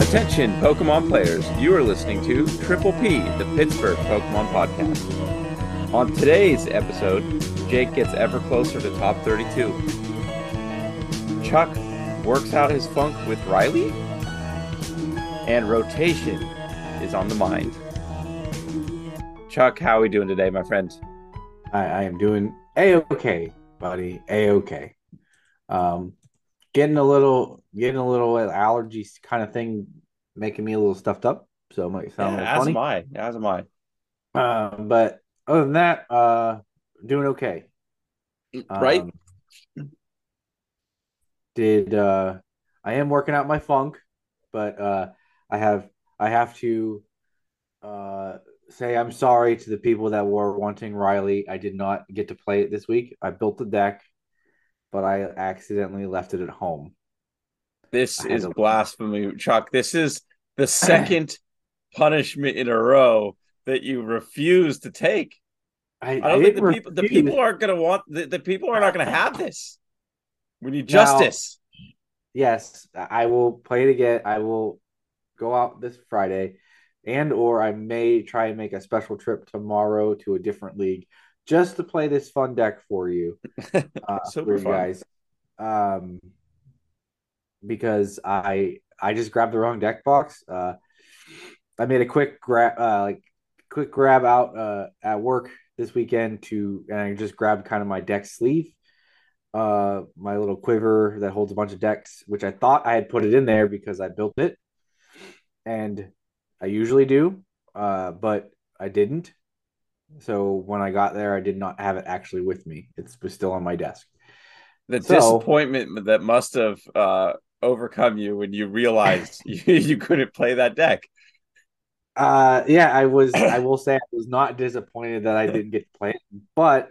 Attention, Pokemon players. You are listening to Triple P, the Pittsburgh Pokemon Podcast. On today's episode, Jake gets ever closer to top 32. Chuck works out his funk with Riley. And rotation is on the mind. Chuck, how are we doing today, my friend? I, I am doing a okay, buddy. A okay. Um, getting a little, getting a little allergies kind of thing, making me a little stuffed up. So it might sound yeah, a little as funny. am I. As am I. Uh, but other than that, uh, doing okay. Right? Um, did uh, I am working out my funk, but uh, I have I have to uh say I'm sorry to the people that were wanting Riley. I did not get to play it this week. I built the deck, but I accidentally left it at home. This is to- blasphemy, Chuck. This is the second punishment in a row that you refuse to take. I, I don't think the people the people aren't gonna want the, the people are not gonna have this. We need Now- justice. Yes, I will play it again. I will go out this Friday, and or I may try and make a special trip tomorrow to a different league just to play this fun deck for you, uh, for you fun. guys. Um, because I I just grabbed the wrong deck box. Uh, I made a quick grab, uh, like quick grab out uh at work this weekend to, and I just grabbed kind of my deck sleeve uh my little quiver that holds a bunch of decks which i thought i had put it in there because i built it and i usually do uh but i didn't so when i got there i did not have it actually with me. It was still on my desk. The So- disappointment that must have uh, overcome you when you realized you, you couldn't play that deck. uh yeah i was i will say i was not disappointed that i didn't get to play it but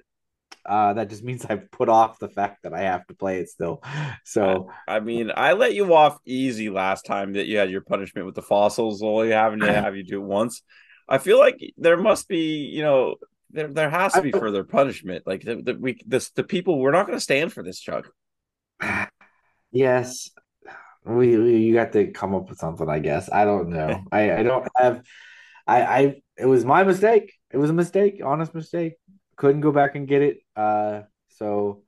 uh that just means i've put off the fact that i have to play it still. So I mean, I let you off easy last time that you had your punishment with the fossils, only having to have you do it once. I feel like there must be, you know, there there has to be I- further punishment. Like the, the we this the people we're not going to stand for this, Chuck. Yes, we, we you got to come up with something, I guess. I don't know. I I don't have. I I it was my mistake. It was a mistake, honest mistake. Couldn't go back and get it. Uh, so.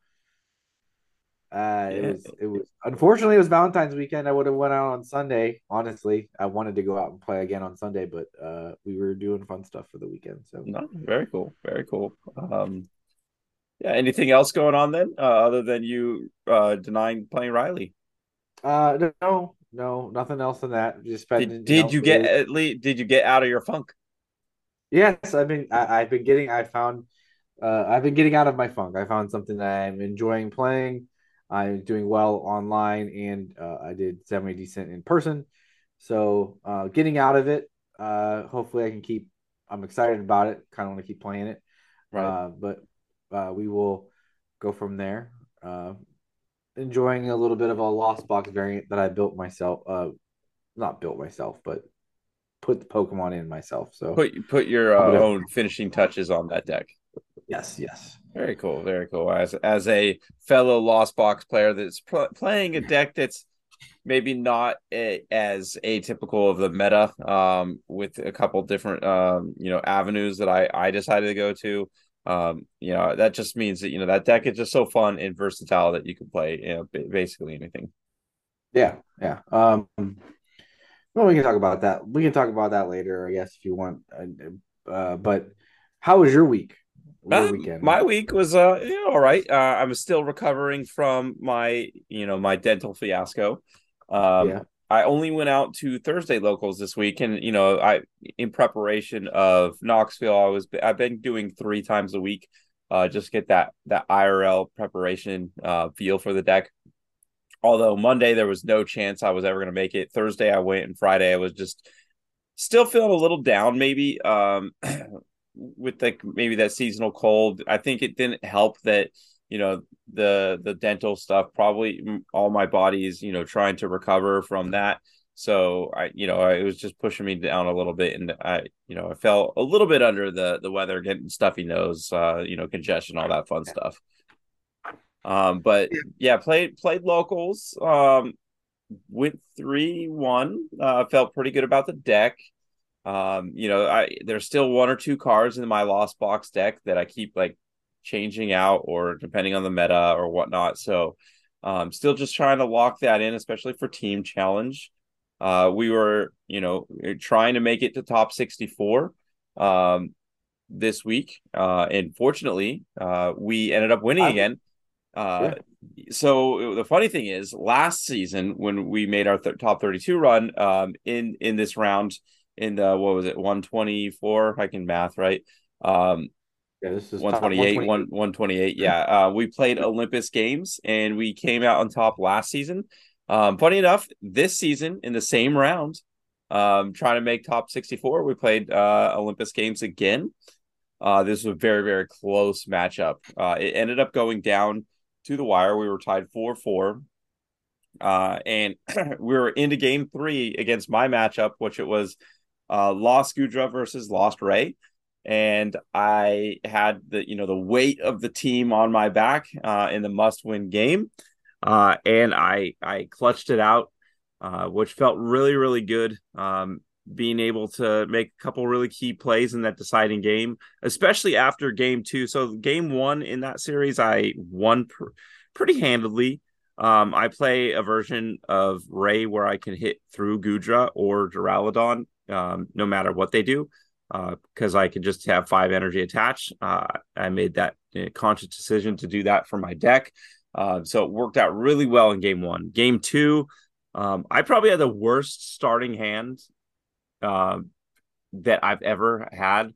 Uh, it was it was unfortunately it was Valentine's weekend. I would have went out on Sunday. Honestly, I wanted to go out and play again on Sunday, but uh, we were doing fun stuff for the weekend. So No, very cool, very cool. Um, yeah. Anything else going on then, uh, other than you uh denying playing Riley? uh, no, no, nothing else than that. Just spending. Did, did know, you get at least? Did you get out of your funk? Yes, I've been I, I've been getting I found uh I've been getting out of my funk. I found something that I'm enjoying playing. I'm doing well online and uh, I did semi decent in person. So uh getting out of it. Uh hopefully I can keep I'm excited about it. Kind of want to keep playing it. Right. Uh but uh we will go from there. Uh enjoying a little bit of a lost box variant that I built myself. Uh not built myself, but put the Pokemon in myself. So Put put your uh, own finishing touches on that deck. Yes, yes. Very cool, very cool. As as a fellow Lost Box player that's pl- playing a deck that's maybe not a, as atypical of the meta, um, with a couple different um, you know, avenues that I I decided to go to. Um, you know, that just means that you know that deck is just so fun and versatile that you can play you know ba- basically anything. Yeah, yeah. Um, well, we can talk about that. We can talk about that later, I guess, if you want. Uh, but how was your week? My week was uh yeah, all right. Uh, I'm still recovering from my you know my dental fiasco. Um, Yeah. I only went out to Thursday locals this week, and you know I in preparation of Knoxville, I was I've been doing three times a week, uh, just get that that IRL preparation uh feel for the deck. Although Monday there was no chance I was ever going to make it. Thursday I went, and Friday I was just still feeling a little down, maybe. Um, with like maybe that seasonal cold. I think it didn't help that you know the the dental stuff. Probably all my body is you know trying to recover from that. So I you know it was just pushing me down a little bit, and I you know I felt a little bit under the the weather, getting stuffy nose, uh, you know congestion, all that fun stuff. Um, but yeah, played played locals. Um, went three one. Uh, felt pretty good about the deck. Um, you know, I there's still one or two cards in my lost box deck that I keep like changing out or depending on the meta or whatnot. So um, still just trying to lock that in, especially for team challenge. Uh, we were, you know, trying to make it to top 64 um, this week. Uh, and fortunately, uh, we ended up winning again. Uh, yeah. So the funny thing is, last season when we made our th- top 32 run um, in in this round, in the what was it, 124? I can math right. Um, yeah, this is 128, 128. Yeah. Uh, we played Olympus Games and we came out on top last season. Um, funny enough, this season in the same round, um, trying to make top 64, we played uh, Olympus Games again. Uh, this was a very, very close matchup. Uh, it ended up going down to the wire. We were tied 4 4. Uh, and we were into game three against my matchup, which it was uh, Lost Goodra versus Lost Ray and I had the you know the weight of the team on my back uh, in the must win game, uh, and I I clutched it out, uh, which felt really really good. Um, being able to make a couple really key plays in that deciding game, especially after game two. So game one in that series, I won pr- pretty handily. Um, I play a version of Ray where I can hit through Goodra or Duraludon, um, no matter what they do because uh, I could just have five energy attached. Uh, I made that uh, conscious decision to do that for my deck. Uh, so it worked out really well in game one. Game two, um, I probably had the worst starting hand um, that I've ever had.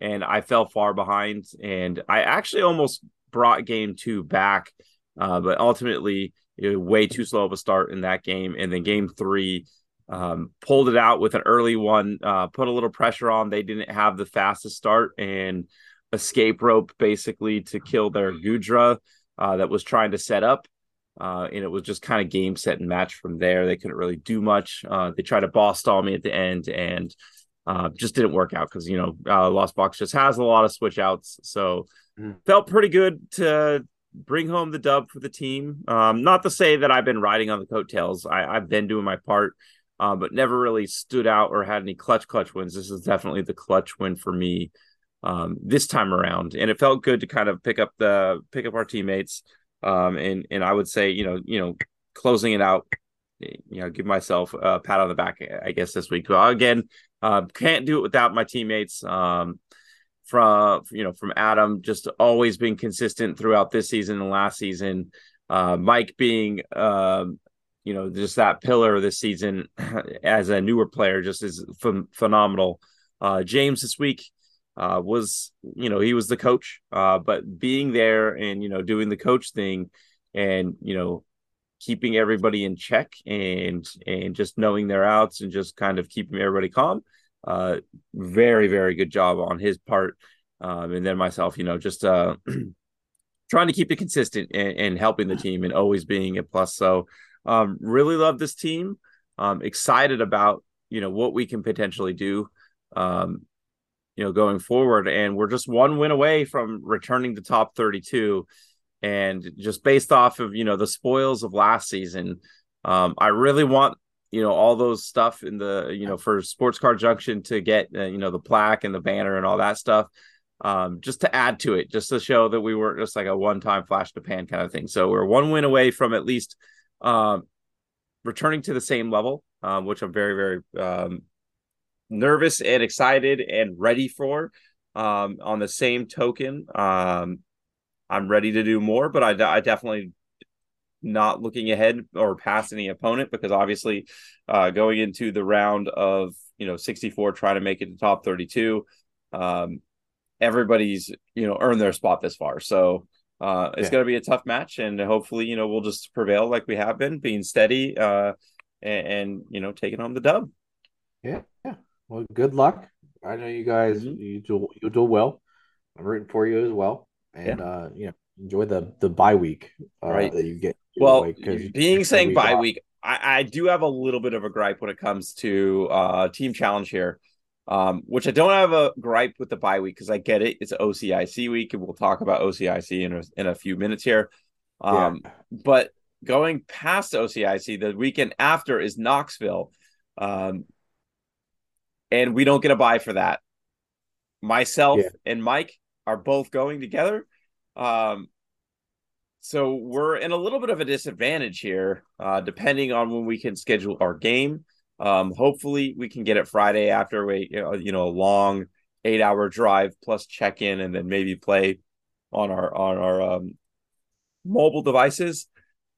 And I fell far behind. And I actually almost brought game two back. Uh, but ultimately, way too slow of a start in that game. And then game three, um, pulled it out with an early one, uh, put a little pressure on. They didn't have the fastest start and escape rope basically to kill their Goodra uh, that was trying to set up. Uh, and it was just kind of game set and match from there. They couldn't really do much. Uh, they tried to boss stall me at the end and uh, just didn't work out because, you know, uh, Lost Box just has a lot of switch outs. So mm. felt pretty good to bring home the dub for the team. Um, not to say that I've been riding on the coattails. I, I've been doing my part uh, but never really stood out or had any clutch clutch wins. This is definitely the clutch win for me um, this time around, and it felt good to kind of pick up the pick up our teammates. Um, and and I would say you know you know closing it out, you know give myself a pat on the back I guess this week. Again, uh, can't do it without my teammates. Um, from you know from Adam just always being consistent throughout this season and last season. Uh, Mike being um, you know, just that pillar this season as a newer player just is ph- phenomenal. Uh, James this week uh, was, you know, he was the coach, uh, but being there and, you know, doing the coach thing and, you know, keeping everybody in check and, and just knowing their outs and just kind of keeping everybody calm. Uh, very, very good job on his part. Um, and then myself, you know, just, uh, trying to keep it consistent and, and helping the team and always being a plus. So, um, really love this team. Um, excited about you know what we can potentially do. Um, you know, going forward, and we're just one win away from returning to top 32. And just based off of you know the spoils of last season, um, I really want you know all those stuff in the you know for Sports Car Junction to get uh, you know the plaque and the banner and all that stuff um, just to add to it, just to show that we weren't just like a one time flash to pan kind of thing. So we're one win away from at least um, returning to the same level, um, which I'm very, very um, nervous and excited and ready for. Um, on the same token, um, I'm ready to do more, but I, I definitely not looking ahead or past any opponent because obviously uh, going into the round of you know 64 trying to make it to top 32 um, everybody's you know earned their spot this far so uh, it's yeah. going to be a tough match, and hopefully, you know, we'll just prevail like we have been, being steady, uh, and, and you know, taking home the dub. Yeah, yeah. Well, good luck. I know you guys mm-hmm. you do you do well. I'm rooting for you as well, and yeah. uh, you know, enjoy the the bye week uh, right. that you get. Well, because being saying bye week, I, I do have a little bit of a gripe when it comes to uh team challenge here um, which I don't have a gripe with the bye week because I get it. It's OCIC week, and we'll talk about OCIC in a, in a few minutes here. Um, yeah. But going past OCIC, the weekend after is Knoxville. Um, and we don't get a buy for that. Myself yeah. and Mike are both going together. Um, so we're in a little bit of a disadvantage here, uh, depending on when we can schedule our game. Um, hopefully, we can get it Friday after we, you know, a long eight-hour drive plus check-in, and then maybe play on our on our um, mobile devices,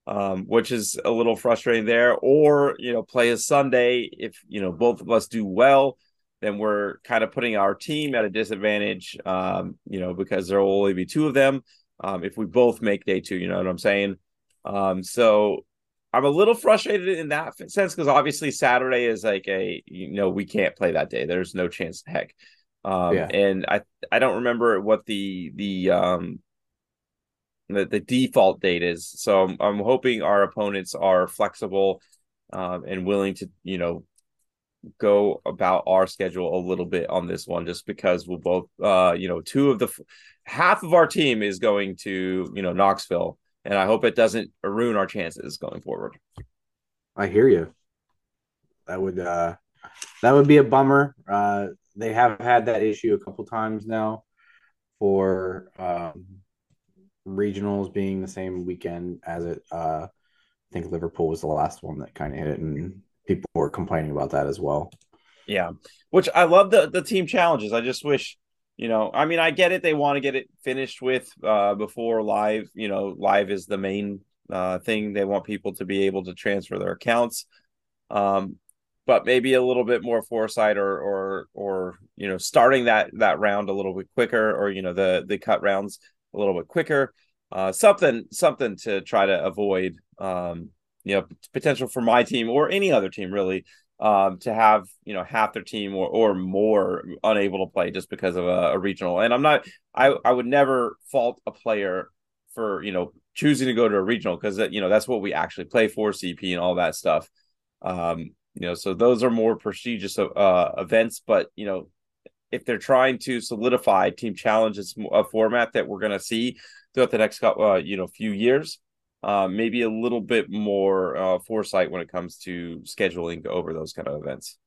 um, which is a little frustrating there. Or you know, play a Sunday if you know both of us do well then we're kind of putting our team at a disadvantage, um, you know, because there will only be two of them. Um, if we both make day two, you know what I'm saying? Um, so I'm a little frustrated in that sense because obviously Saturday is like a, you know, we can't play that day. There's no chance heck. Um, yeah. and I, I don't remember what the, the, um, the, the default date is. So I'm, I'm hoping our opponents are flexible, um, and willing to, you know, go about our schedule a little bit on this one just because we'll both uh you know two of the half of our team is going to you know Knoxville and I hope it doesn't ruin our chances going forward. I hear you. That would uh that would be a bummer. Uh they have had that issue a couple times now for um regionals being the same weekend as it uh I think Liverpool was the last one that kind of hit it and people were complaining about that as well. Yeah, which I love the the team challenges. I just wish, you know, I mean, I get it. They want to get it finished with uh, before live. You know, live is the main uh, thing. They want people to be able to transfer their accounts. Um, but maybe a little bit more foresight or or or you know starting that that round a little bit quicker or you know the the cut rounds a little bit quicker uh something something to try to avoid um you know potential for my team or any other team really um, to have you know half their team or, or more unable to play just because of a, a, regional. And I'm not I I would never fault a player for you know choosing to go to a regional because you know that's what we actually play for CP and all that stuff. Um, you know, so those are more prestigious uh, events, but you know if they're trying to solidify team challenges a format that we're going to see throughout the next uh, you know few years uh, maybe a little bit more uh, foresight when it comes to scheduling over those kind of events.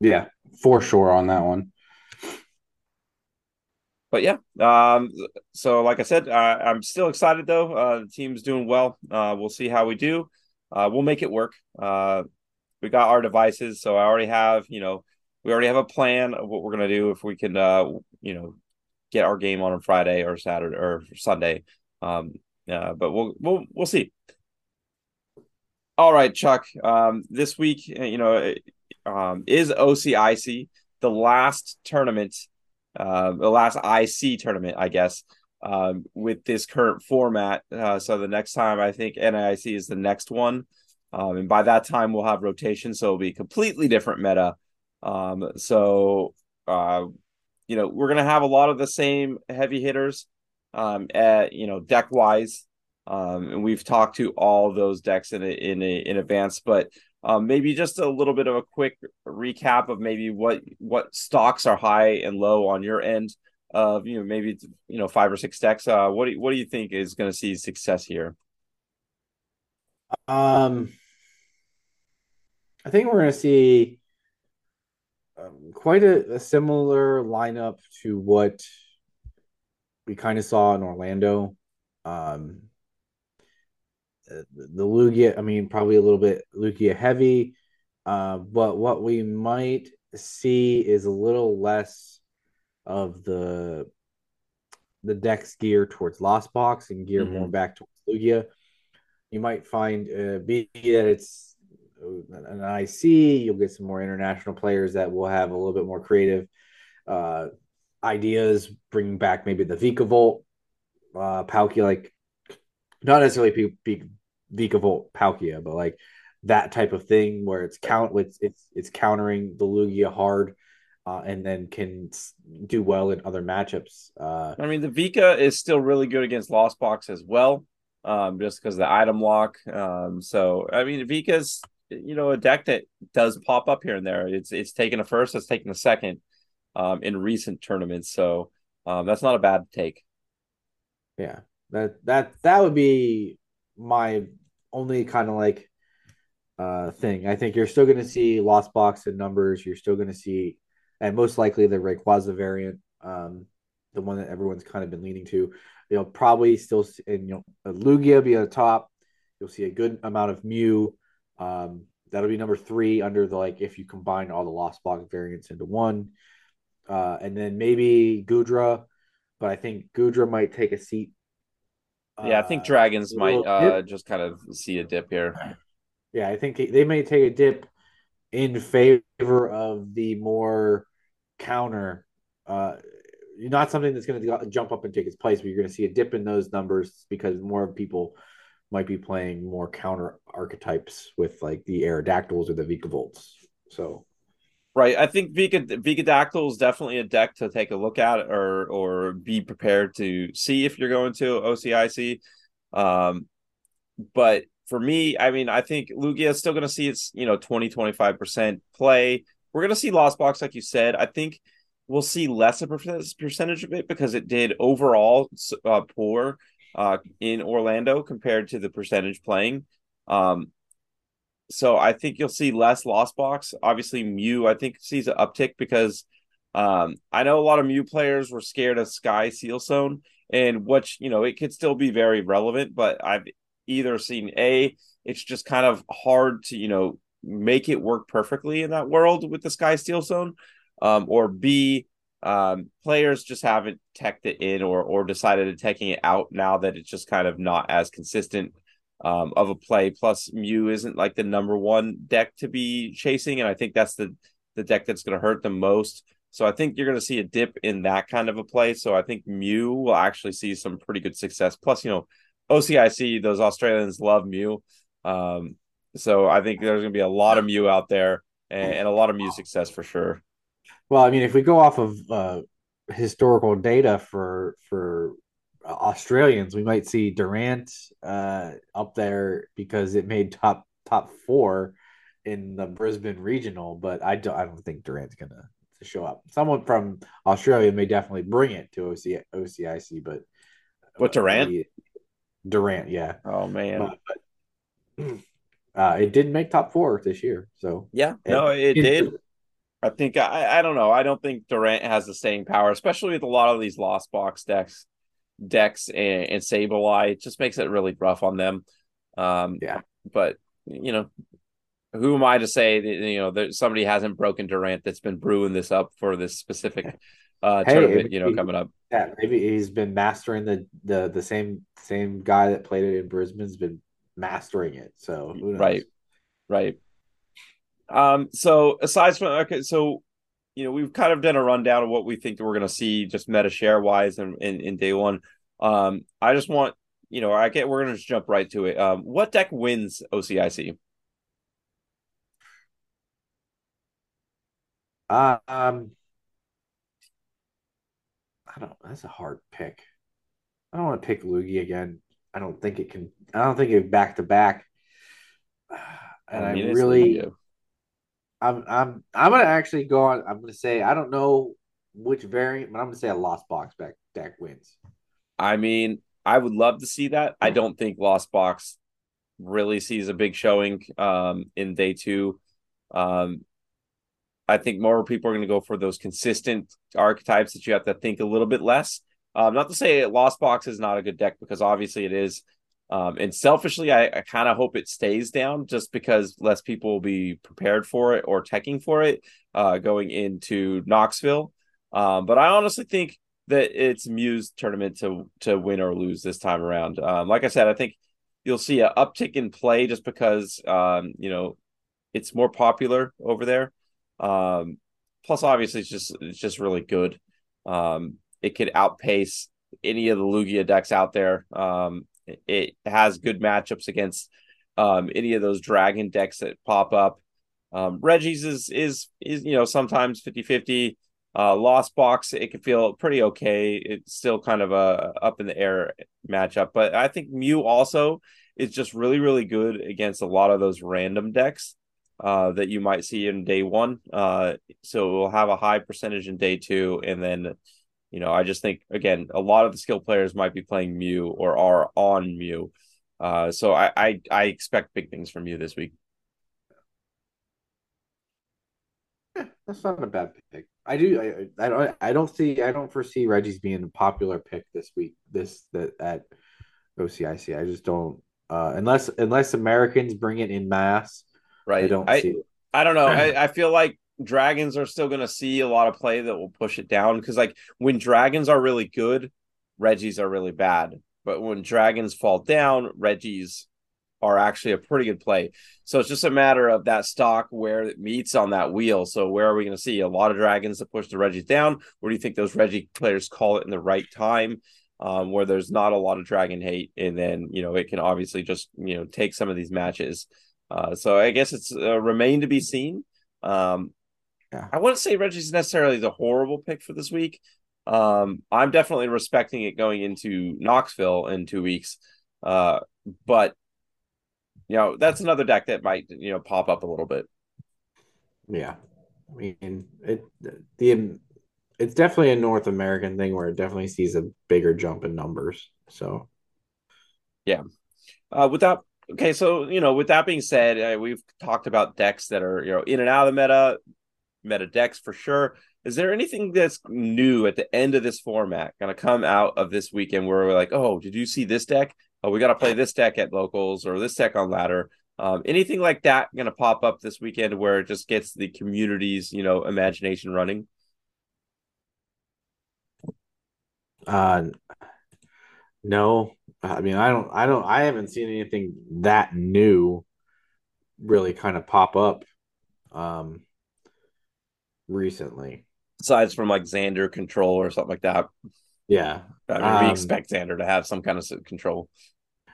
Yeah, for sure on that one. But yeah, um, so like I said, uh, I'm still excited though. Uh, the team's doing well. Uh, we'll see how we do. Uh, we'll make it work. Uh, we got our devices, so I already have, you know, we already have a plan of what we're gonna do if we can, uh, you know, get our game on on Friday or Saturday or Sunday. Um, uh, but we'll we'll we'll see. All right, Chuck. Um, this week, uh, you know, um, is OCIC the last tournament, uh, the last IC tournament, I guess, um, with this current format. Uh, so the next time, I think NIC is the next one, um, and by that time we'll have rotation, so it'll be completely different meta. Um, so, uh, you know, we're gonna have a lot of the same heavy hitters um, at you know deck wise, um, and we've talked to all those decks in a, in a, in advance, but um, maybe just a little bit of a quick recap of maybe what what stocks are high and low on your end of you know maybe you know five or six decks. Uh, what do you, what do you think is going to see success here? Um, I think we're going to see um, quite a, a, similar lineup to what we kind of saw in Orlando. Um, the Lugia, I mean, probably a little bit Lugia heavy. Uh, but what we might see is a little less of the the decks gear towards Lost Box and gear mm-hmm. more back towards Lugia. You might find uh, be that it's an IC, you'll get some more international players that will have a little bit more creative uh, ideas, bringing back maybe the Vikavolt, uh, Palkia, like not necessarily P- P- Vikavolt Palkia, but like that type of thing where it's count with it's it's countering the Lugia hard. Uh, and then can do well in other matchups. Uh, I mean, the Vika is still really good against Lost Box as well, um, just because the item lock. Um, so I mean, Vika's you know a deck that does pop up here and there. It's it's taken a first, it's taken a second um, in recent tournaments. So um, that's not a bad take. Yeah, that that that would be my only kind of like uh thing. I think you're still going to see lost box and numbers. You're still going to see, and most likely the Rayquaza variant, um, the one that everyone's kind of been leaning to. You'll probably still, and you know, Lugia be at the top. You'll see a good amount of Mew. Um, that'll be number three under the like if you combine all the lost box variants into one. Uh, and then maybe Goodra, but I think Goodra might take a seat. Yeah, I think uh, Dragons might uh just kind of see a dip here. Yeah, I think they may take a dip in favor of the more counter. Uh, not something that's going to jump up and take its place, but you're going to see a dip in those numbers because more people might be playing more counter archetypes with like the Aerodactyls or the Vikavolt. So Right. I think Vika Vikadactyl is definitely a deck to take a look at or or be prepared to see if you're going to OCIC. Um, but for me, I mean, I think Lugia is still going to see its, you know, 20, 25% play. We're going to see Lost Box, like you said. I think we'll see less of a percentage of it because it did overall uh, poor uh, in Orlando compared to the percentage playing. Um, so I think you'll see less Lost Box. Obviously, Mew, I think, sees an uptick because um, I know a lot of Mew players were scared of Sky Seal Stone, and which, you know, it could still be very relevant, but I've either seen A, it's just kind of hard to, you know, make it work perfectly in that world with the Sky Seal Stone, um, or B, um, players just haven't teched it in or or decided to taking it out now that it's just kind of not as consistent um, of a play. Plus, Mew isn't like the number one deck to be chasing, and I think that's the the deck that's going to hurt the most. So I think you're going to see a dip in that kind of a play. So I think Mew will actually see some pretty good success. Plus, you know, OCIC, those Australians love Mew. Um, so I think there's going to be a lot of Mew out there and, and, a lot of Mew success for sure. Well, I mean, if we go off of uh, historical data for for Australians, we might see Durant uh, up there because it made top top four in the Brisbane regional, but I don't I don't think Durant's gonna to show up. Someone from Australia may definitely bring it to OC, OCIC, but what Durant? Durant, yeah. Oh man, but, uh, it did make top four this year. So yeah, no, it, it did. I think I I don't know. I don't think Durant has the staying power, especially with a lot of these lost box decks decks and, and Sableye. Just makes it really rough on them. Um, yeah, but you know, who am I to say that you know that somebody hasn't broken Durant that's been brewing this up for this specific uh, hey, tournament? You know, he, coming up. Yeah, maybe he's been mastering the the the same same guy that played it in Brisbane's been mastering it. So right, right. Um. So aside from okay, so you know, we've kind of done a rundown of what we think that we're going to see just meta share wise in, in, in day one. Um, I just want, you know, I get, we're going to just jump right to it. Um, what deck wins OCIC? Uh, um, I don't, that's a hard pick. I don't want to pick Lugia again. I don't think it can, I don't think it back to back. And I, mean, I really, I'm I'm I'm gonna actually go on. I'm gonna say I don't know which variant, but I'm gonna say a Lost Box back deck wins. I mean, I would love to see that. I don't think Lost Box really sees a big showing um, in day two. Um, I think more people are going to go for those consistent archetypes that you have to think a little bit less. Um, not to say Lost Box is not a good deck because obviously it is. Um, and selfishly, I, I kind of hope it stays down just because less people will be prepared for it or teching for it uh, going into Knoxville. Um, but I honestly think that it's Muse tournament to to win or lose this time around. Um, like I said, I think you'll see an uptick in play just because um, you know it's more popular over there. Um, plus, obviously, it's just it's just really good. Um, it could outpace any of the Lugia decks out there. Um, it has good matchups against um, any of those dragon decks that pop up. Um, Reggie's is is is you know sometimes 50-50. Uh, Lost Box it can feel pretty okay. It's still kind of a up in the air matchup, but I think Mew also is just really really good against a lot of those random decks uh, that you might see in day one. Uh, so we'll have a high percentage in day two, and then you know, I just think again, a lot of the skill players might be playing Mew or are on Mew. Uh, so I, I I expect big things from you this week. Yeah, that's not a bad pick. I do. I, I don't. I don't see. I don't foresee Reggie's being a popular pick this week. This that at OCIC. I just don't. Uh, unless unless Americans bring it in mass, right? I don't I, see it. I don't know. I, I feel like dragons are still going to see a lot of play that will push it down because like when dragons are really good, Reggies are really bad. But when dragons fall down, Reggies are actually a pretty good play. So it's just a matter of that stock where it meets on that wheel. So where are we going to see a lot of dragons that push the Reggies down? Where do you think those Reggie players call it in the right time? Um, where there's not a lot of dragon hate, and then you know it can obviously just you know take some of these matches. Uh, so I guess it's uh, remain to be seen. Um, Yeah. I wouldn't say Reggie's necessarily the horrible pick for this week. Um, I'm definitely respecting it going into Knoxville in two weeks. Uh, but you know, that's another deck that might, you know, pop up a little bit. Yeah, I mean it. The it's definitely a North American thing where it definitely sees a bigger jump in numbers. So Uh, with that, okay, so you know, with that being said, uh, we've talked about decks that are you know in and out of the meta, meta decks for sure. Is there anything that's new at the end of this format going to come out of this weekend where we're like, oh, did you see this deck? Oh, we got to play this deck at locals or this deck on ladder. Um, anything like that going to pop up this weekend where it just gets the community's you know imagination running? uh, no, I mean I don't. I don't. I haven't seen anything that new really kind of pop up um recently. Besides from like Sander control or something like that. Yeah, I mean, we Um, expect Sander to have some kind of control.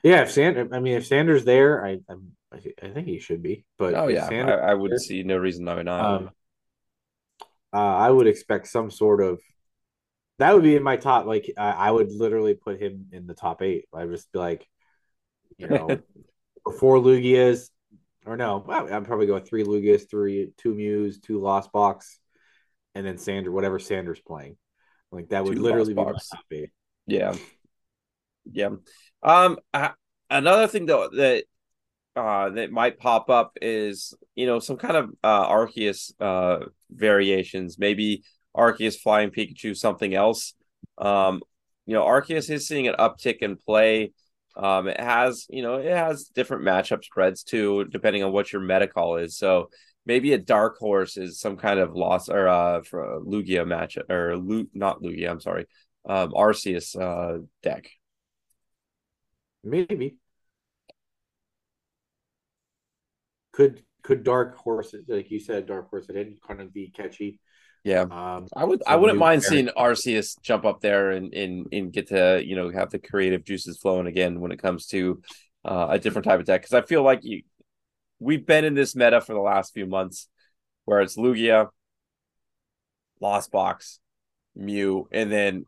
yeah. If Sander, I mean, if Sanders there, I, I'm- I, think he should be. But Oh yeah, Sanders I, I would there, see no reason why not. um, uh, I would expect some sort of. That would be in my top. Like I, I would literally put him in the top eight. I would just be like, you know, four Lugias, or no, well, I'm probably going three Lugias, three two Mews, two Lost Box, and then Sander, whatever Sanders playing. Like that would Two literally be my Box. top eight. Yeah, yeah. Um, I, another thing though that uh that might pop up is you know some kind of uh Arceus uh variations, maybe Arceus flying Pikachu, something else. Um, you know, Arceus is seeing an uptick in play. Um, it has, you know, it has different matchup spreads too, depending on what your meta call is. So maybe a dark horse is some kind of loss or uh for a Lugia match or Lu not Lugia, I'm sorry, um Arceus uh deck. Maybe could could Dark Horse, like you said, Dark Horse, it didn't kind of be catchy. Yeah. Um, I would. I wouldn't mind character. seeing Arceus jump up there and, and and get to, you know, have the creative juices flowing again when it comes to uh, a different type of deck. Because I feel like you we've been in this meta for the last few months where it's Lugia, Lost Box, Mew, and then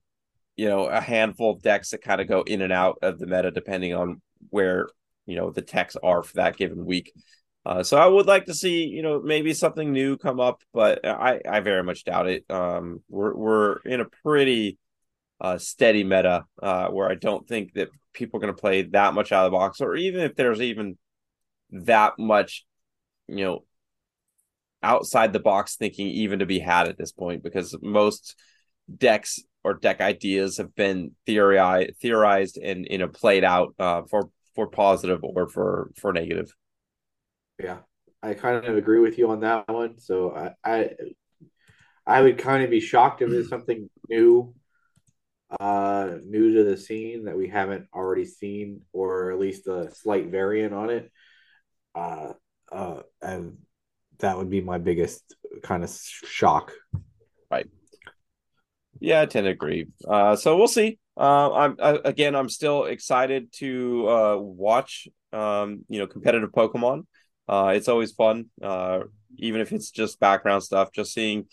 you know, a handful of decks that kind of go in and out of the meta depending on where, you know, the techs are for that given week. Uh, so I would like to see, you know, maybe something new come up, but I, I very much doubt it. Um, we're we're in a pretty uh, steady meta uh, where I don't think that people are going to play that much out of the box, or even if there's even that much, you know, outside the box thinking even to be had at this point, because most decks or deck ideas have been theorized, theorized and you know played out uh, for for positive or for for negative. Yeah, I kind of agree with you on that one. So I, I, I would kind of be shocked if there's something new, uh, new to the scene that we haven't already seen, or at least a slight variant on it. Uh, uh, and that would be my biggest kind of shock. Right. Yeah, I tend to agree. Uh, so we'll see. Uh, I'm I, again, I'm still excited to uh, watch. Um, you know, competitive Pokemon. Uh, it's always fun. Uh, even if it's just background stuff, just seeing,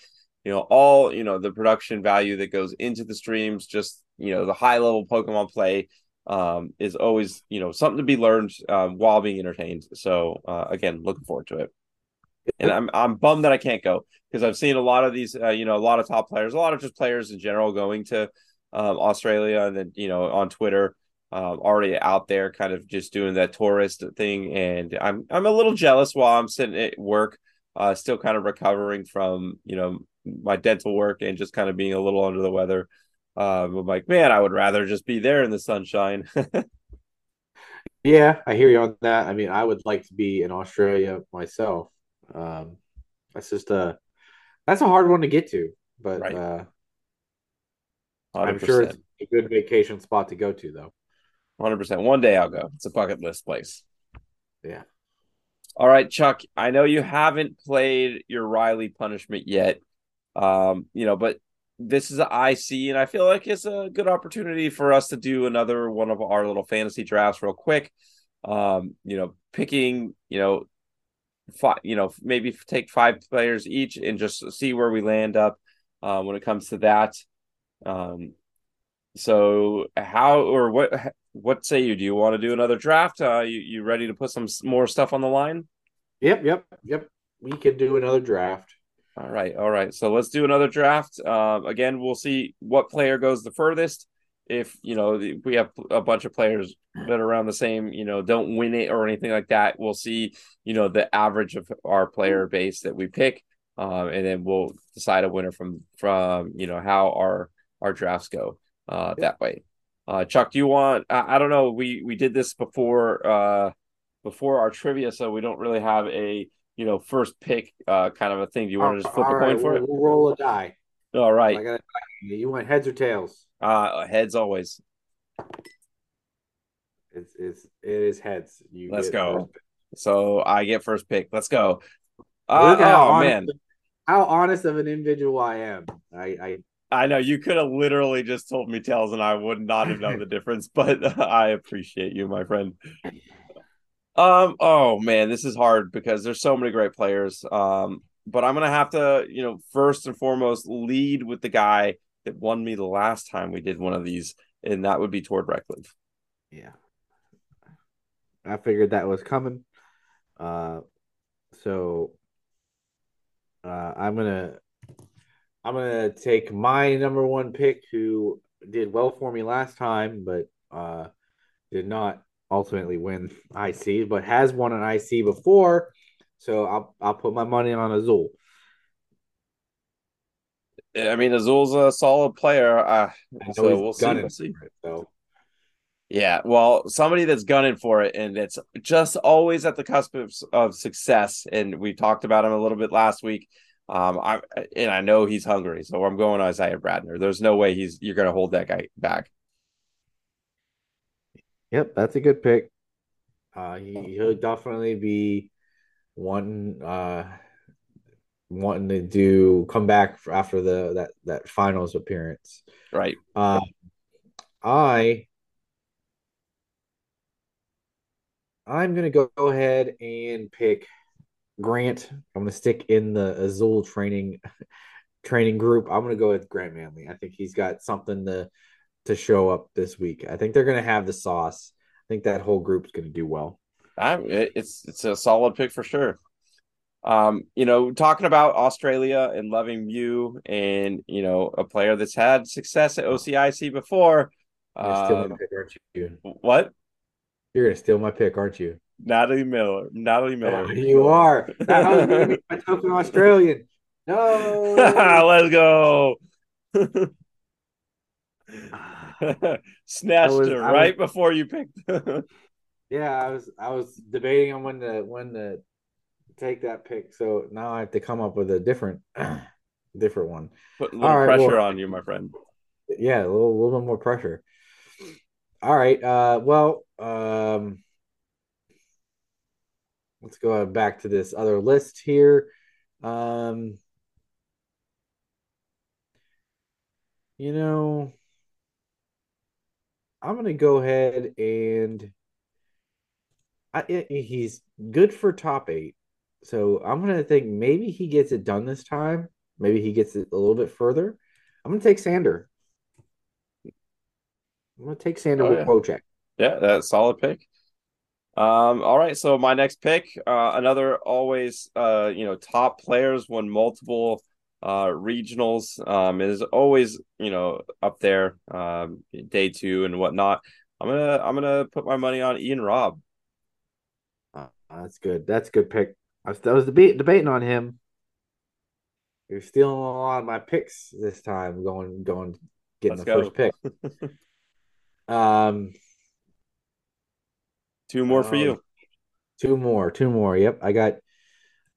you know, all you know the production value that goes into the streams. Just you know, the high level Pokemon play um, is always you know something to be learned uh, while being entertained. So uh, again, looking forward to it. And I'm I'm bummed that I can't go because I've seen a lot of these, uh, you know, a lot of top players, a lot of just players in general going to um, Australia, and then you know on Twitter, um, already out there, kind of just doing that tourist thing, and I'm I'm a little jealous while I'm sitting at work, uh, still kind of recovering from you know my dental work and just kind of being a little under the weather. Um, I'm like, man, I would rather just be there in the sunshine. yeah, I hear you on that. I mean, I would like to be in Australia myself. Um, that's just a that's a hard one to get to, but right. uh, I'm sure it's a good vacation spot to go to, though. 100%. One day I'll go. It's a bucket list place. Yeah. All right, Chuck. I know you haven't played your Riley punishment yet. Um, you know, but this is an IC, and I feel like it's a good opportunity for us to do another one of our little fantasy drafts real quick. Um, you know, picking, you know, five, you know, maybe take five players each and just see where we land up uh, when it comes to that. Um, so how or what what say you? Do you want to do another draft? Uh, you you ready to put some more stuff on the line? Yep, yep, yep. We could do another draft. All right, all right. So let's do another draft. Uh, again, we'll see what player goes the furthest. If you know we have a bunch of players that are around the same, you know, don't win it or anything like that, we'll see, you know, the average of our player base that we pick, um, and then we'll decide a winner from from you know how our our drafts go uh, that way. Uh, Chuck, do you want? I, I, don't know. We we did this before uh, before our trivia, so we don't really have a you know first pick uh, kind of a thing. Do you want to just flip a right, for we'll, it? We'll roll a die. All right. Gotta, you want heads or tails? Uh heads always. It's it's it is heads. You Let's go. So I get first pick. Let's go. Uh, oh honest, man, how honest of an individual I am. I I I know you could have literally just told me tails and I would not have known the difference, but I appreciate you, my friend. Um, oh man, this is hard because there's so many great players. Um, but I'm gonna have to, you know, first and foremost, lead with the guy that won me the last time we did one of these, and that would be Tord Reklev. Yeah. I figured that was coming. Uh so uh I'm gonna I'm gonna take my number one pick, who did well for me last time, but uh, did not ultimately win IC, but has won an IC before. So I'll I'll put my money on Azul. I mean, Azul's a solid player. Uh, so we'll see. We'll see. It, so. Yeah, well, somebody that's gunning for it, and it's just always at the cusp of, of success. And we talked about him a little bit last week. Um, I and I know he's hungry, so I'm going Isaiah Bradner. There's no way he's you're going to hold that guy back. Yep, that's a good pick. Uh, he, he'll definitely be one uh wanting to do come back after the that that finals appearance. Right. Uh, I I'm gonna go ahead and pick Grant. I'm going to stick in the Azul training training group. I'm going to go with Grant Manley. I think he's got something to to show up this week. I think they're going to have the sauce. I think that whole group's going to do well. I, it's it's a solid pick for sure. Um, you know, talking about Australia and loving Mew and you know a player that's had success at OCIC before. Um, pick, aren't you? What? You're gonna steal my pick, aren't you? Natalie Miller. Natalie Miller. you are. That my token Australian. No. Let's go. Snatched was, her right was, before you picked. yeah, I was I was debating on when to when to take that pick. So now I have to come up with a different different one. Put a little right, pressure well, on you, my friend. Yeah, a little, a little bit more pressure. All right. Uh well, um let's go back to this other list here. Um, you know, I'm gonna go ahead and I, he's good for top eight, so I'm gonna think maybe he gets it done this time. Maybe he gets it a little bit further. I'm gonna take Sander. I'm gonna take Sander oh, with yeah. Wojcik. Yeah, that's solid pick. Um, all right, so my next pick, uh, another always uh, you know, top players won multiple uh regionals. Um, is always, you know, up there, um, day two and whatnot. I'm gonna I'm gonna put my money on Ian Robb. Uh, that's good. That's a good pick. I was, I was debate, debating on him. You're stealing a lot of my picks this time. Going going getting Let's the go. first pick. um, two more for you. Two more. Two more. Yep, I got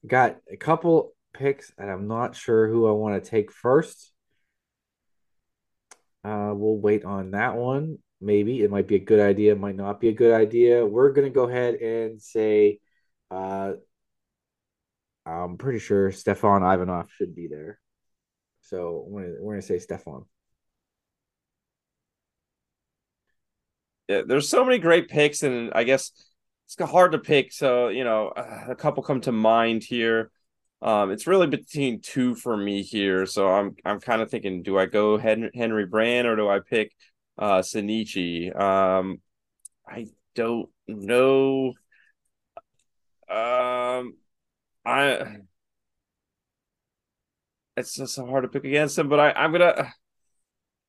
got a couple picks, and I'm not sure who I want to take first. Uh, we'll wait on that one. Maybe it might be a good idea, might not be a good idea. We're gonna go ahead and say, uh, I'm pretty sure Stefan Ivanov should be there. So we're gonna, we're gonna say Stefan. Yeah, there's so many great picks, and I guess it's hard to pick. So you know, a couple come to mind here. Um, it's really between two for me here. So I'm I'm kind of thinking, do I go Henry Brand or do I pick uh Sinichi? Um, I don't know. Um, I it's just so hard to pick against him, but I I'm gonna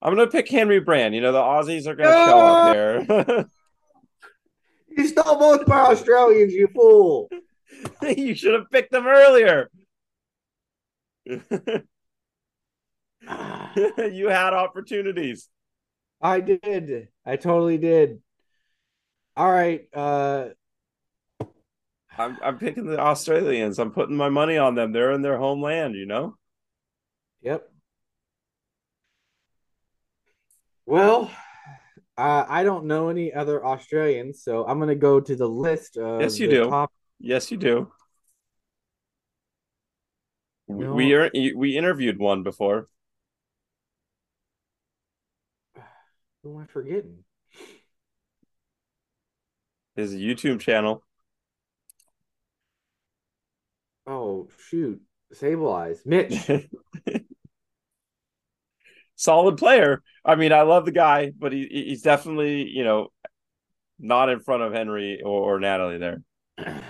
I'm gonna pick Henry Brand. You know the Aussies are gonna show up here. you stole both my Australians, you fool. you should have picked them earlier. you had opportunities. I did. I totally did. All right. Uh I'm I'm picking the Australians. I'm putting my money on them. They're in their homeland, you know? Yep. Well, uh, I don't know any other Australians, so I'm gonna go to the list. yes, you do. Top... Yes, you do. No. We are we interviewed one before. Who am I forgetting? His YouTube channel. Oh shoot! Sable eyes, Mitch. Solid player. I mean, I love the guy, but he he's definitely you know not in front of Henry or, or Natalie there.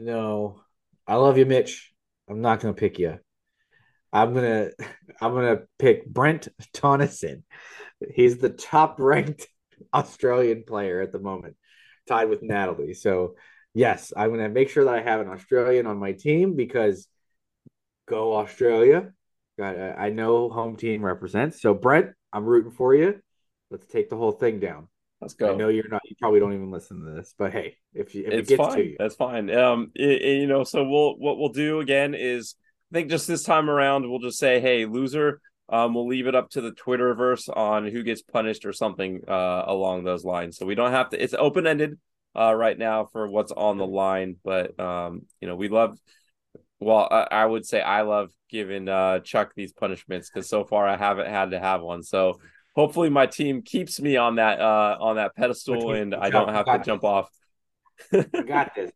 No, I love you, Mitch. I'm not gonna pick you. I'm gonna I'm gonna pick Brent Tonisson. He's the top ranked Australian player at the moment, tied with Natalie. So yes, I'm gonna make sure that I have an Australian on my team because go Australia. I know home team represents. So Brent, I'm rooting for you. Let's take the whole thing down. Let's go. I know you're not. You probably don't even listen to this, but hey, if, you, if it's it gets fine. to you, that's fine. Um, it, it, you know, so we'll what we'll do again is I think just this time around we'll just say, hey, loser. Um, we'll leave it up to the Twitterverse on who gets punished or something uh, along those lines. So we don't have to. It's open ended uh, right now for what's on the line, but um, you know, we love. Well, I, I would say I love giving uh, Chuck these punishments because so far I haven't had to have one. So hopefully my team keeps me on that uh on that pedestal and I don't have to jump off. got this.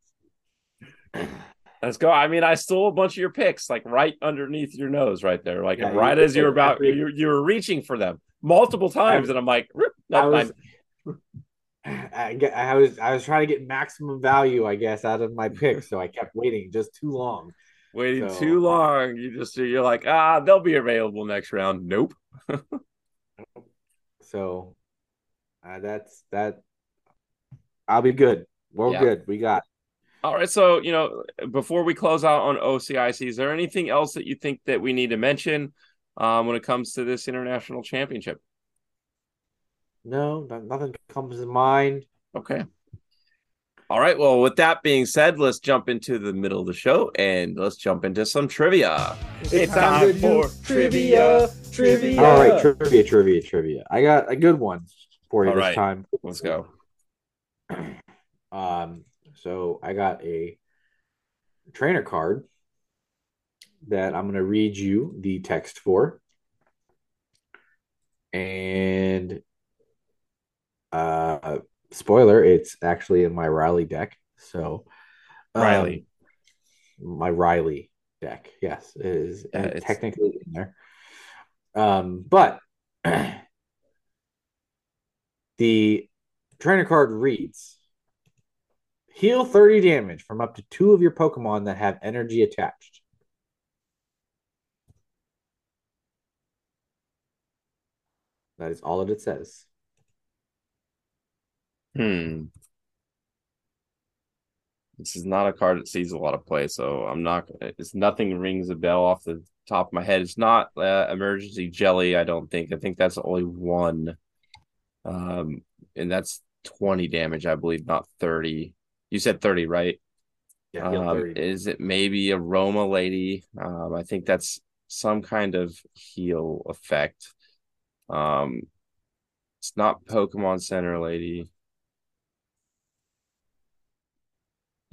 Let's go. I mean, I stole a bunch of your picks, like right underneath your nose, right there, like yeah, right as you're about you you were reaching for them multiple times, I, and I'm like, I was, I, I was I was trying to get maximum value, I guess, out of my picks, so I kept waiting just too long. Waiting so, too long, you just you're like, ah, they'll be available next round. Nope. So uh, that's that. I'll be good. We're yeah. good. We got. All right. So you know, before we close out on OCIC, is there anything else that you think that we need to mention um, when it comes to this international championship? No, nothing comes to mind. Okay. All right. Well, with that being said, let's jump into the middle of the show and let's jump into some trivia. It's time for trivia, trivia. All right, trivia, trivia, trivia. I got a good one for you All this right. time. Let's go. Um, so I got a trainer card that I'm going to read you the text for. And uh spoiler, it's actually in my Riley deck. So um, Riley, my Riley deck, yes, is yeah, technically in there. Um, but the trainer card reads heal 30 damage from up to two of your Pokemon that have energy attached. That is all that it says. Hmm. This is not a card that sees a lot of play, so I'm not. It's nothing rings a bell off the top of my head. It's not uh, emergency jelly. I don't think. I think that's only one, um, and that's twenty damage, I believe, not thirty. You said thirty, right? Yeah, Um, 30. is it maybe Aroma Lady? Um, I think that's some kind of heal effect. Um, it's not Pokemon Center lady.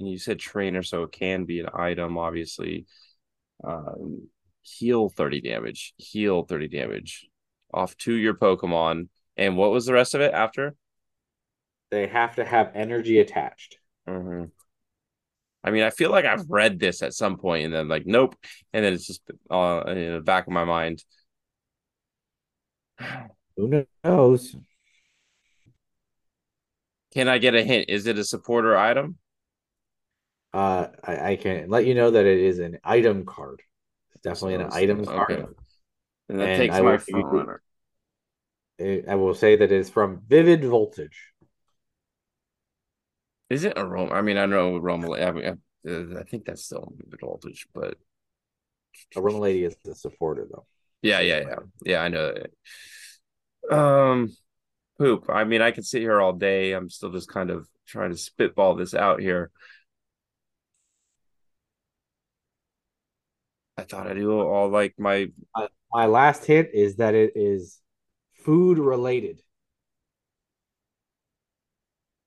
And you said trainer, so it can be an item, obviously. Um, heal 30 damage. Heal 30 damage off to your Pokemon. And what was the rest of it after? They have to have energy attached. hmm I mean, I feel like I've read this at some point and then like, nope. And then it's just uh, in the back of my mind. Who knows? Can I get a hint? Is it a supporter item? Uh, I, I can let you know that it is an item card. It's definitely an item okay. card. And that And takes I my runner. I I will say that it's from Vivid Voltage. Is it a Roma? I mean, I know Roma. I mean, uh, I think that's still Vivid Voltage, but Aroma Lady is the supporter though. yeah, yeah, yeah, yeah. I know that. Um, poop. I mean, I could sit here all day. I'm still just kind of trying to spitball this out here. I thought I do all like my My last hint is that it is food related.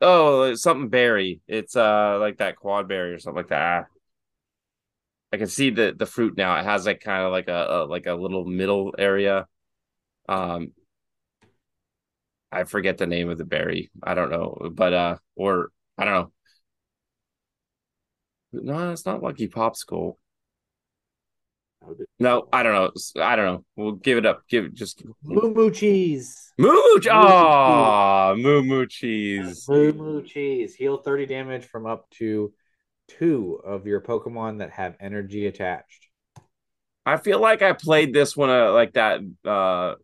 oh something berry. It's uh like that quad berry or something like that. I can see the the fruit now. It has like kind of like a, a like a little middle area. Um, I forget the name of the berry. I don't know, but uh, or I don't know. No, it's not Lucky Popsicle. No, I don't know. I don't know. We'll give it up. Give it just Moo Moo Cheese. Moo Moo. Moo Ah, Moo Moo cheese. Moo Moo Cheese. Heal 30 damage from up to two of your Pokemon that have energy attached. I feel like I played this one uh, like that. Uh,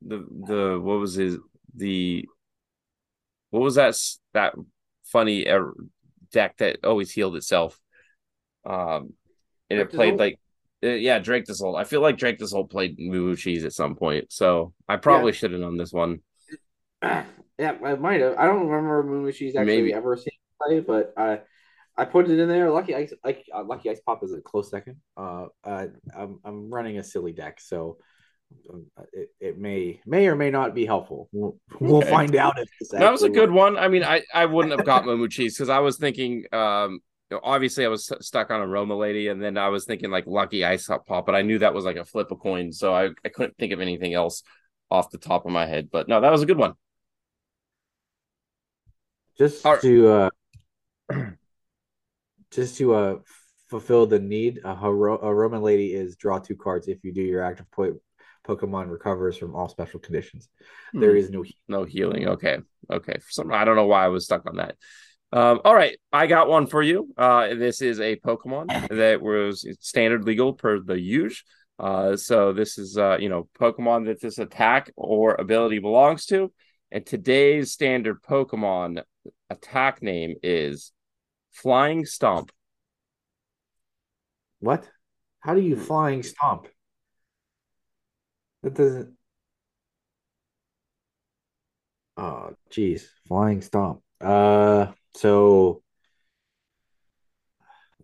the the what was his the what was that that funny uh, deck that always healed itself? Um, and it played like uh, yeah, Drake this I feel like Drake this played Moo Moo Cheese at some point, so I probably should have known this one. yeah, I might have. I don't remember Moo Moo Cheese actually Maybe. ever seeing it play, but I I put it in there. Lucky Ice, like uh, Lucky Ice Pop is a close second. Uh, uh I'm I'm running a silly deck, so um, it, it may may or may not be helpful. We'll, we'll Okay. find out if That was a good works. one. I mean, I I wouldn't have got Moo Cheese because I was thinking um. Obviously, I was st- stuck on Aroma Lady, and then I was thinking like Lucky Ice Hot Pop, but I knew that was like a flip a coin, so I, I couldn't think of anything else off the top of my head. But no, that was a good one. Just right. to uh, just to uh fulfill the need, a, hero- Aroma Lady is draw two cards if you do your active po- Pokemon recovers from all special conditions. There Hmm. is no No healing. Okay. Okay. For some I don't know why I was stuck on that. Um, all right, I got one for you. Uh, this is a Pokemon that was standard legal per the use. Uh, so this is uh, you know, Pokemon that this attack or ability belongs to. And today's standard Pokemon attack name is Flying Stomp. What? How do you flying stomp? That doesn't. Oh, geez, flying stomp. Uh, so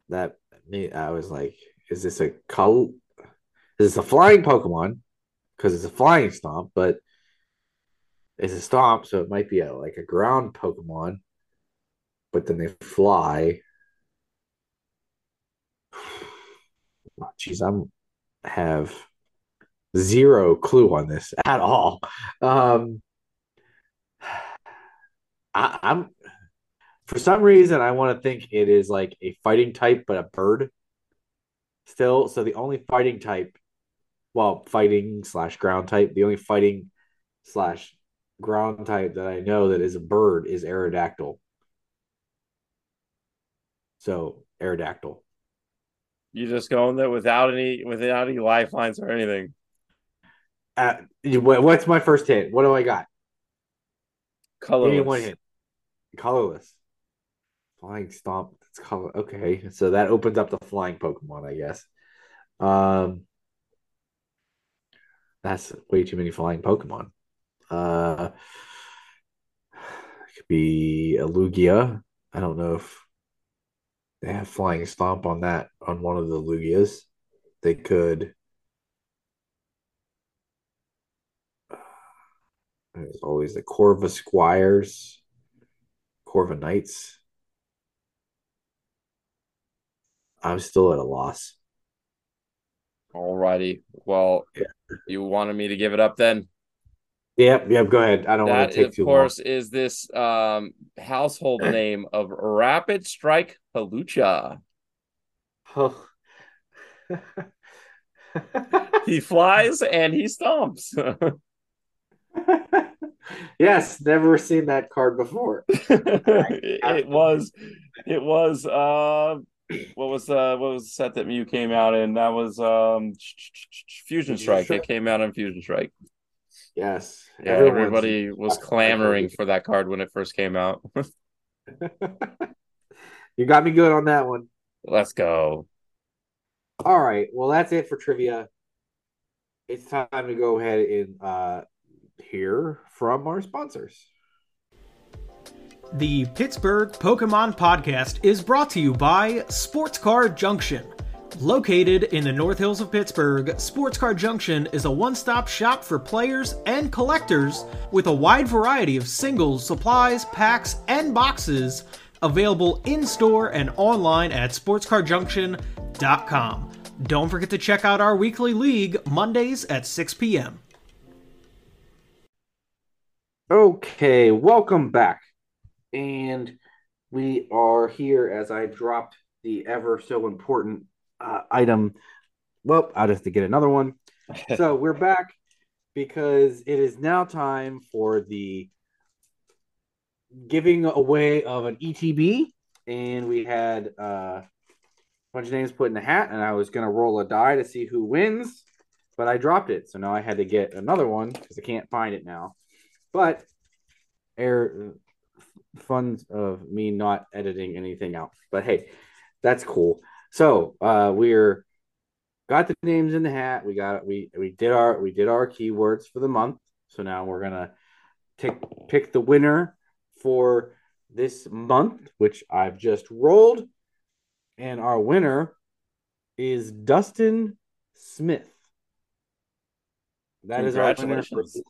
that I was like, is this a col? Is this a flying Pokemon? Because it's a flying stomp, but it's a stomp, so it might be a like a ground Pokemon. But then they fly. Jeez, I'm have zero clue on this at all. Um, I, I'm for some reason I want to think it is like a fighting type, but a bird. Still, so the only fighting type, well, fighting slash ground type, the only fighting slash ground type that I know that is a bird is Aerodactyl. So Aerodactyl. You just going there without any without any lifelines or anything. Uh, what's my first hit? What do I got? Give me one Colorless. hit. colorless. Flying Stomp. That's color. Okay, so that opens up the flying Pokemon, I guess. Um, that's way too many flying Pokemon. Uh, it could be a Lugia. I don't know if they have flying stomp on that on one of the Lugias. They could. There's always the Corvisquires, Corva Knights. I'm still at a loss. Alrighty. Well, yeah. you wanted me to give it up then? Yep, yep. Go ahead. I don't that, want to take too long. Of course, is this um, household name of Rapid Strike Hawlucha. Oh. he flies and he stomps. yes, never seen that card before. it was, it was. Uh, what was uh what was the set that Mew came out in? That was um Fusion Strike. It came out in Fusion Strike. Yes. Yeah, everybody was clamoring for that card when it first came out. you got me good on that one. Let's go. All right. Well, that's it for trivia. It's time to go ahead and uh, hear from our sponsors. The Pittsburgh Pokemon Podcast is brought to you by Sports Car Junction. Located in the North Hills of Pittsburgh, Sports Car Junction is a one stop shop for players and collectors with a wide variety of singles, supplies, packs, and boxes available in store and online at sportscarjunction.com. Don't forget to check out our weekly league Mondays at 6 p.m. Okay, welcome back and we are here as I dropped the ever so important uh, item. Well, I'll just to get another one. so we're back because it is now time for the giving away of an ETB, and we had uh, a bunch of names put in the hat, and I was gonna roll a die to see who wins, but I dropped it, so now I had to get another one because I can't find it now. But air fun of me not editing anything out. But hey, that's cool. So uh, we're got the names in the hat. We got we we did our we did our keywords for the month. So now we're gonna take pick the winner for this month, which I've just rolled, and our winner is Dustin Smith. That is our winner. For... Congratulations,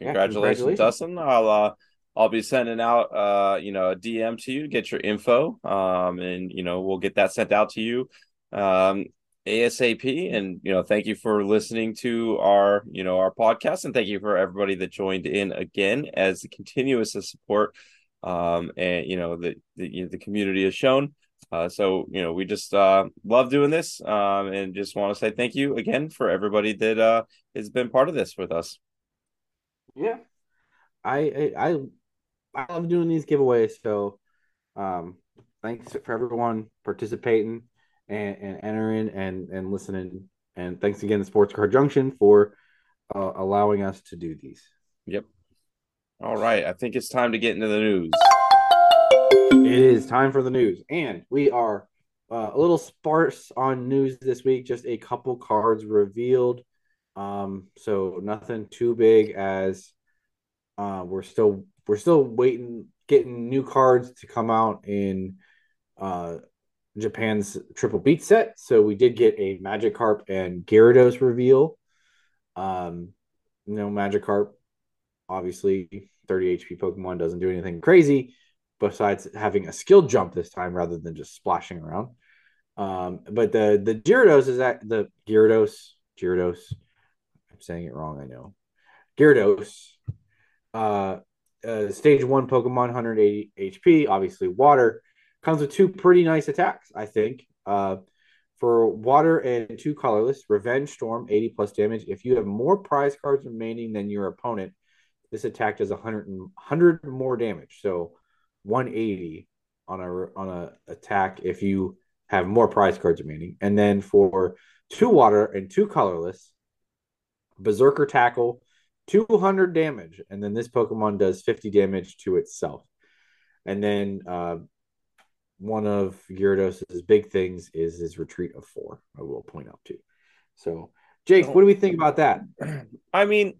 yeah, congratulations, Dustin. I'll uh, I'll be sending out uh you know a DM to you to get your info um and you know we'll get that sent out to you um ASAP and you know thank you for listening to our you know our podcast and thank you for everybody that joined in again as the continuous support um and you know the the, you know, the community has shown. Uh so you know we just uh love doing this um and just want to say thank you again for everybody that uh has been part of this with us. Yeah. I, I I love doing these giveaways. So, um, thanks for everyone participating and, and entering and and listening. And thanks again to Sports Car Junction for uh, allowing us to do these. Yep. All right. I think it's time to get into the news. It is time for the news, and we are uh, a little sparse on news this week. Just a couple cards revealed. Um, so nothing too big as uh, we're still we're still waiting, getting new cards to come out in uh, Japan's Triplet Beat set. So we did get a Magikarp and Gyarados reveal. Um, know, Magikarp, obviously, 30 HP Pokemon doesn't do anything crazy besides having a skill jump this time rather than just splashing around. Um, but the the Gyarados is that the Gyarados, Gyarados, I'm saying it wrong, I know. Gyarados uh, uh, stage one Pokemon, 180 HP, obviously water, comes with two pretty nice attacks, I think. Uh, for water and two colorless, Revenge Storm, 80 plus damage. If you have more prize cards remaining than your opponent, this attack does 100, 100 more damage. So 180 on a on a attack if you have more prize cards remaining. And then for two water and two colorless, Berserker Tackle, 200 damage, and then this Pokemon does 50 damage to itself. And then uh, one of Gyarados' big things is his retreat of four. I will point out too. So, Jake, what do we think about that? I mean,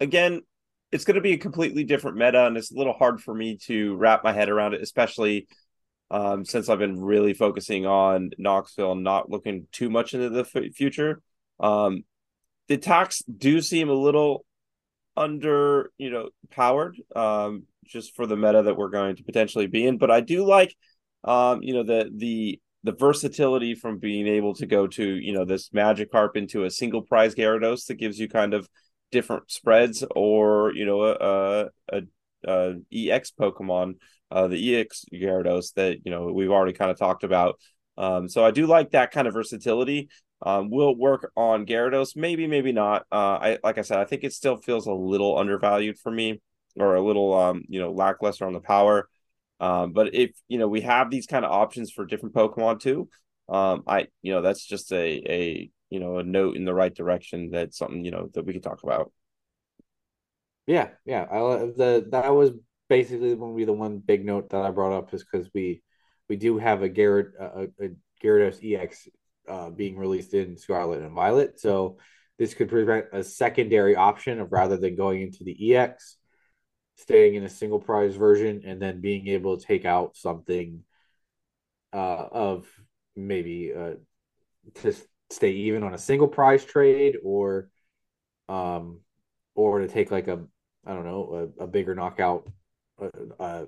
again, it's going to be a completely different meta, and it's a little hard for me to wrap my head around it, especially um, since I've been really focusing on Knoxville and not looking too much into the f- future. Um, the attacks do seem a little under, you know, powered, um, just for the meta that we're going to potentially be in. But I do like, um, you know, the the the versatility from being able to go to, you know, this Magikarp into a single prize Gyarados that gives you kind of different spreads, or you know, a a, a EX Pokemon, uh, the EX Gyarados that you know we've already kind of talked about. Um, so I do like that kind of versatility. Um, we'll work on Gyarados, maybe, maybe not. Uh, I like I said, I think it still feels a little undervalued for me, or a little, um, you know, lackluster on the power. Um, but if you know we have these kind of options for different Pokemon too, um, I you know that's just a a you know a note in the right direction. That's something you know that we could talk about. Yeah, yeah. I the that was basically going to be the one big note that I brought up is because we we do have a Garrett a, a Gyarados EX uh, being released in Scarlet and Violet. So this could prevent a secondary option of rather than going into the EX, staying in a single prize version, and then being able to take out something uh, of maybe uh, to stay even on a single prize trade or um or to take like a I don't know a, a bigger knockout a, a,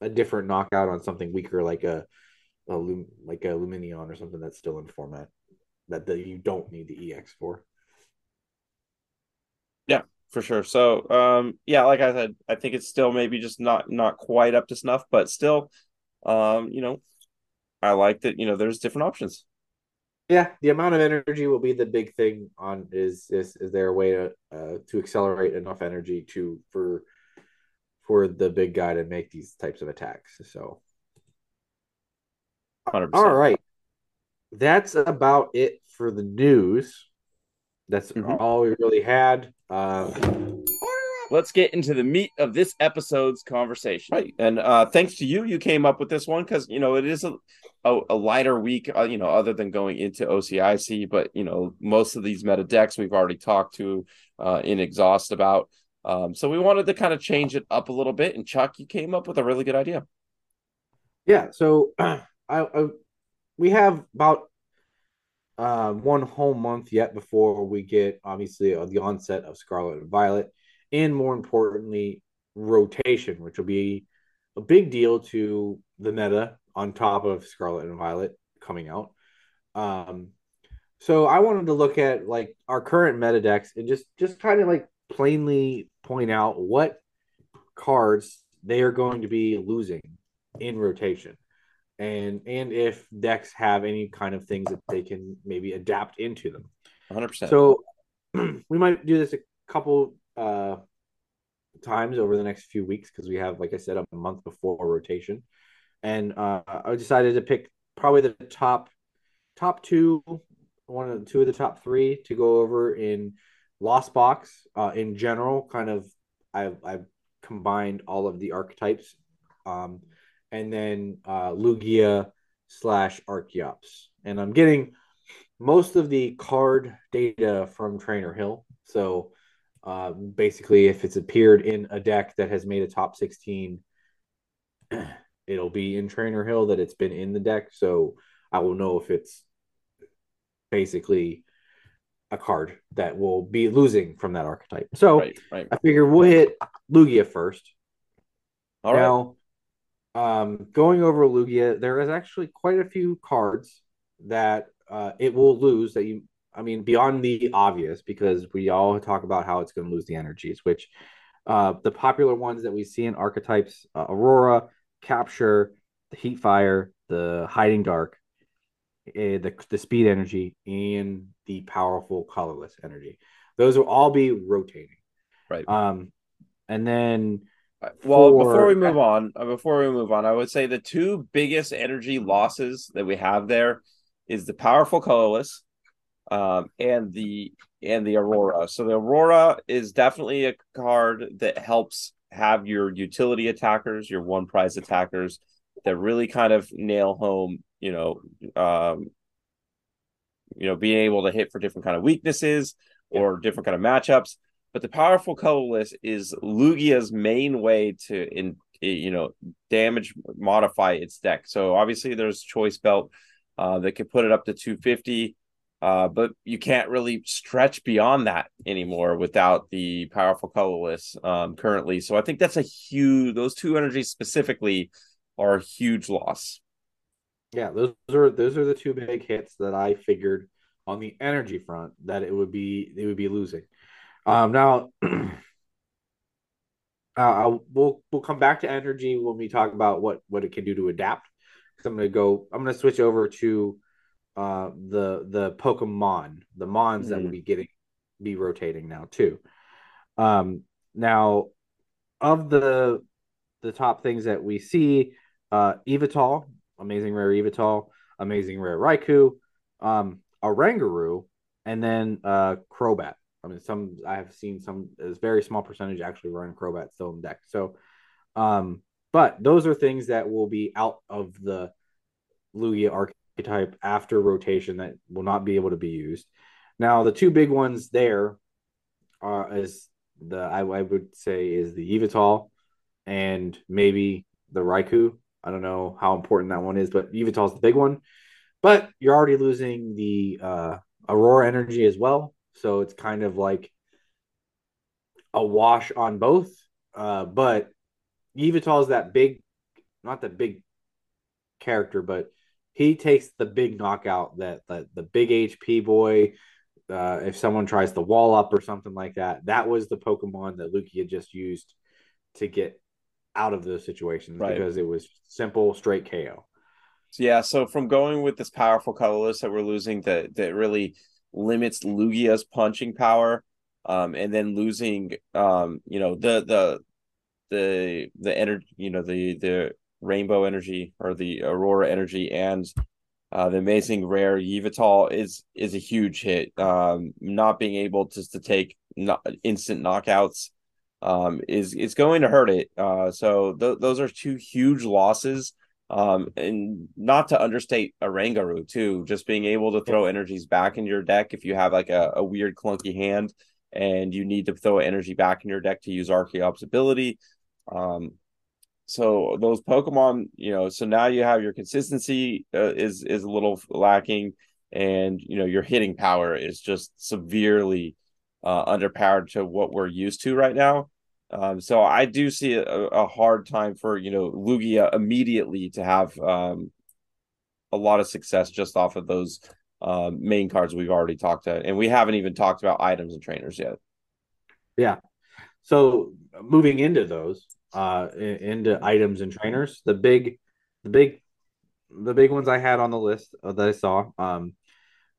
a different knockout on something weaker like a a like a Lumineon or something that's still in format that, that you don't need the EX for. Yeah, for sure. So, um, yeah, like I said, I think it's still maybe just not not quite up to snuff, but still, um, you know, I like that. You know, there's different options. Yeah, the amount of energy will be the big thing. On is is is there a way to uh, to accelerate enough energy to for for the big guy to make these types of attacks? So 100%. All right. That's about it for the news. That's mm-hmm. all we really had. Uh, Let's get into the meat of this episode's conversation. Right. And uh, thanks to you, you came up with this one because, you know, it is a, a, a lighter week, uh, you know, other than going into OCIC. But, you know, most of these meta decks we've already talked to uh, in exhaust about. Um, so we wanted to kind of change it up a little bit. And Chuck, you came up with a really good idea. Yeah. So I, I we have about uh, one whole month yet before we get obviously uh, the onset of Scarlet and Violet, and more importantly, rotation, which will be a big deal to the meta on top of Scarlet and Violet coming out. Um, so I wanted to look at like our current meta decks and just just kind of like plainly point out what cards they are going to be losing in rotation and and if decks have any kind of things that they can maybe adapt into them. 100% so we might do this a couple uh times over the next few weeks because we have like i said a month before rotation. And uh i decided to pick probably the top top two one of the two of the top three to go over in lost box uh in general kind of i've i've combined all of the archetypes um and then uh, Lugia slash Archeops. And I'm getting most of the card data from Trainer Hill. So uh, basically, if it's appeared in a deck that has made a top 16, it'll be in Trainer Hill that it's been in the deck. So I will know if it's basically a card that will be losing from that archetype. So right, right. I figure we'll hit Lugia first. All now, right um, going over Lugia, there is actually quite a few cards that uh, it will lose that you, I mean, beyond the obvious, because we all talk about how it's going to lose the energies, which uh, the popular ones that we see in archetypes uh, Aurora, Capture, the Heat Fire, the Hiding Dark, uh, the, the Speed Energy, and the Powerful Colorless Energy. Those will all be rotating. Right. Um, and then well, for... before we move on, uh, before we move on, I would say the two biggest energy losses that we have there is the powerful colorless, um, and the and the aurora. So the aurora is definitely a card that helps have your utility attackers, your one prize attackers that really kind of nail home, you know, um, you know, being able to hit for different kind of weaknesses or different kind of matchups. But the powerful colorless is Lugia's main way to in you know damage modify its deck. So obviously there's choice belt uh, that could put it up to 250. Uh, but you can't really stretch beyond that anymore without the powerful colorless um, currently. So I think that's a huge. Those two energies specifically are a huge loss. Yeah, those are those are the two big hits that I figured on the energy front that it would be they would be losing. Um, now, uh, we'll we'll come back to energy when we talk about what what it can do to adapt. Because I'm gonna go. I'm gonna switch over to uh, the the Pokemon, the Mons mm. that will mm-hmm. be getting be rotating now too. Um, now, of the the top things that we see, uh, Yveltal, amazing rare Yveltal, amazing rare Raikou, um, Oranguru, and then uh, Crobat. I mean, some I have seen some is very small percentage actually run Crobat still in deck. So, um, but those are things that will be out of the Lugia archetype after rotation that will not be able to be used. Now, the two big ones there are is the I, I would say is the Yveltal and maybe the Raikou. I don't know how important that one is, but Yveltal is the big one. But you're already losing the uh, Aurora energy as well. So it's kind of like a wash on both. Uh, but Yveltal is that big, not that big character, but he takes the big knockout that, that the big HP boy. Uh, if someone tries to wall up or something like that, that was the Pokemon that Lugia just used to get out of those situations right. because it was simple, straight KO yeah, so from going with this powerful colorless that we're losing that that really limits Lugia's punching power, um, and then losing um, you know, the the the the energy, you know, the the rainbow energy or the aurora energy and uh, the amazing rare Yveltal is is a huge hit. Um, not being able just to take not instant knockouts um, is is going to hurt it. Uh, so th- those are two huge losses um, and not to understate Oranguru too, just being able to throw energies back in your deck if you have like a, a weird clunky hand and you need to throw energy back in your deck to use Archeop's ability. Um, so those Pokemon, you know, so now you have your consistency uh, is is a little lacking, and you know your hitting power is just severely uh, underpowered to what we're used to right now. Um, so I do see a, a, hard time for you know Lugia immediately to have um, a lot of success just off of those uh, main cards we've already talked about, and we haven't even talked about items and trainers yet. Yeah. So moving into those, uh, into items and trainers, the big, the big, the big ones I had on the list that I saw. Um,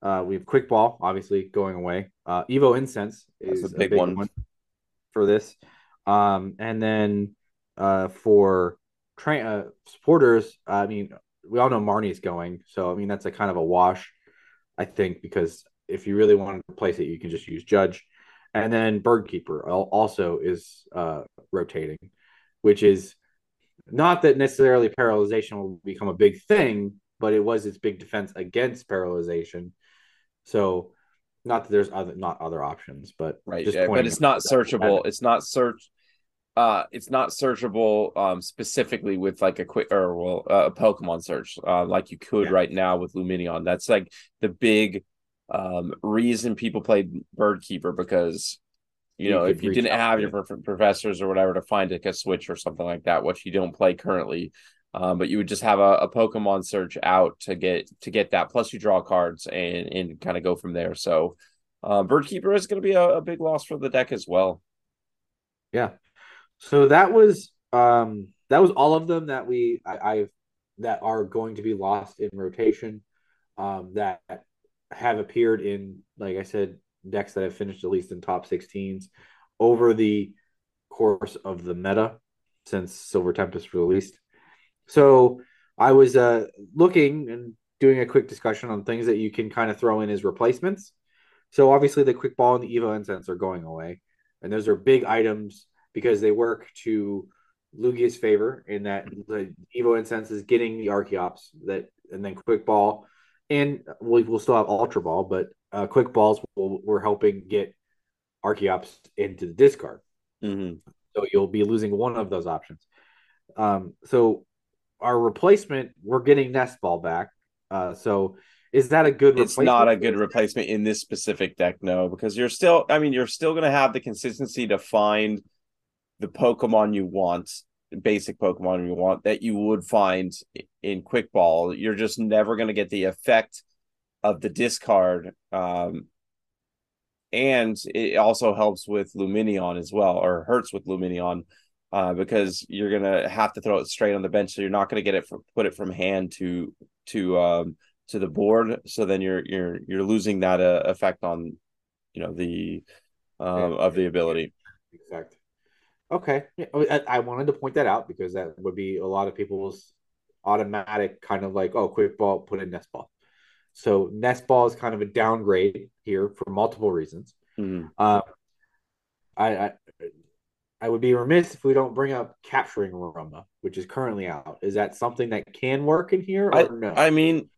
uh, we have Quick Ball, obviously going away. Uh, Evo Incense is That's a big, a big one. one for this. Um, and then uh, for train uh, supporters, I mean, we all know Marnie's going, so I mean that's a kind of a wash, I think, because if you really want to replace it, you can just use Judge, and then Birdkeeper also is uh, rotating, which is not that necessarily paralyzation will become a big thing, but it was its big defense against paralyzation. So not that there's other not other options, but right, yeah, but it's not searchable. It's not search uh it's not searchable um specifically with like a quick or well uh, a pokemon search uh like you could yeah. right now with Lumineon. That's like the big um reason people played birdkeeper because you, you know if you didn't have your professors or whatever to find like a switch or something like that which you don't play currently um, but you would just have a, a pokemon search out to get to get that. Plus you draw cards and and kind of go from there. So uh, birdkeeper is going to be a, a big loss for the deck as well. Yeah so that was um that was all of them that we I, I've that are going to be lost in rotation. Um, that have appeared in, like I said, decks that have finished at least in top 16s over the course of the meta since Silver Tempest released. So I was uh, looking and doing a quick discussion on things that you can kind of throw in as replacements. So obviously the quick ball and the Evo incense are going away, and those are big items because they work to Lugia's favor in that the Evo Incense is getting the Archeops that, and then Quick Ball, and we will still have Ultra Ball, but uh, Quick Balls will, we're helping get Archeops into the discard. Mm-hmm. So you'll be losing one of those options. Um, so our replacement, we're getting Nest Ball back. Uh, so is that a good? It's not a good replacement in this specific deck, no, because you're still. I mean, you're still going to have the consistency to find the Pokemon you want, basic Pokemon you want that you would find in Quick Ball. You're just never going to get the effect of the discard. Um, and it also helps with Lumineon as well, or hurts with Lumineon, uh, because you're gonna have to throw it straight on the bench, so you're not gonna get it from put it from hand to to um to the board. So then you're you're you're losing that uh, effect on, you know, the um yeah. of the ability. Exactly. Okay, yeah, I, I wanted to point that out because that would be a lot of people's automatic kind of like, oh, quick ball, put in nest ball. So nest ball is kind of a downgrade here for multiple reasons. Mm-hmm. Uh, I, I, I would be remiss if we don't bring up capturing aroma, which is currently out. Is that something that can work in here or I, no? I mean,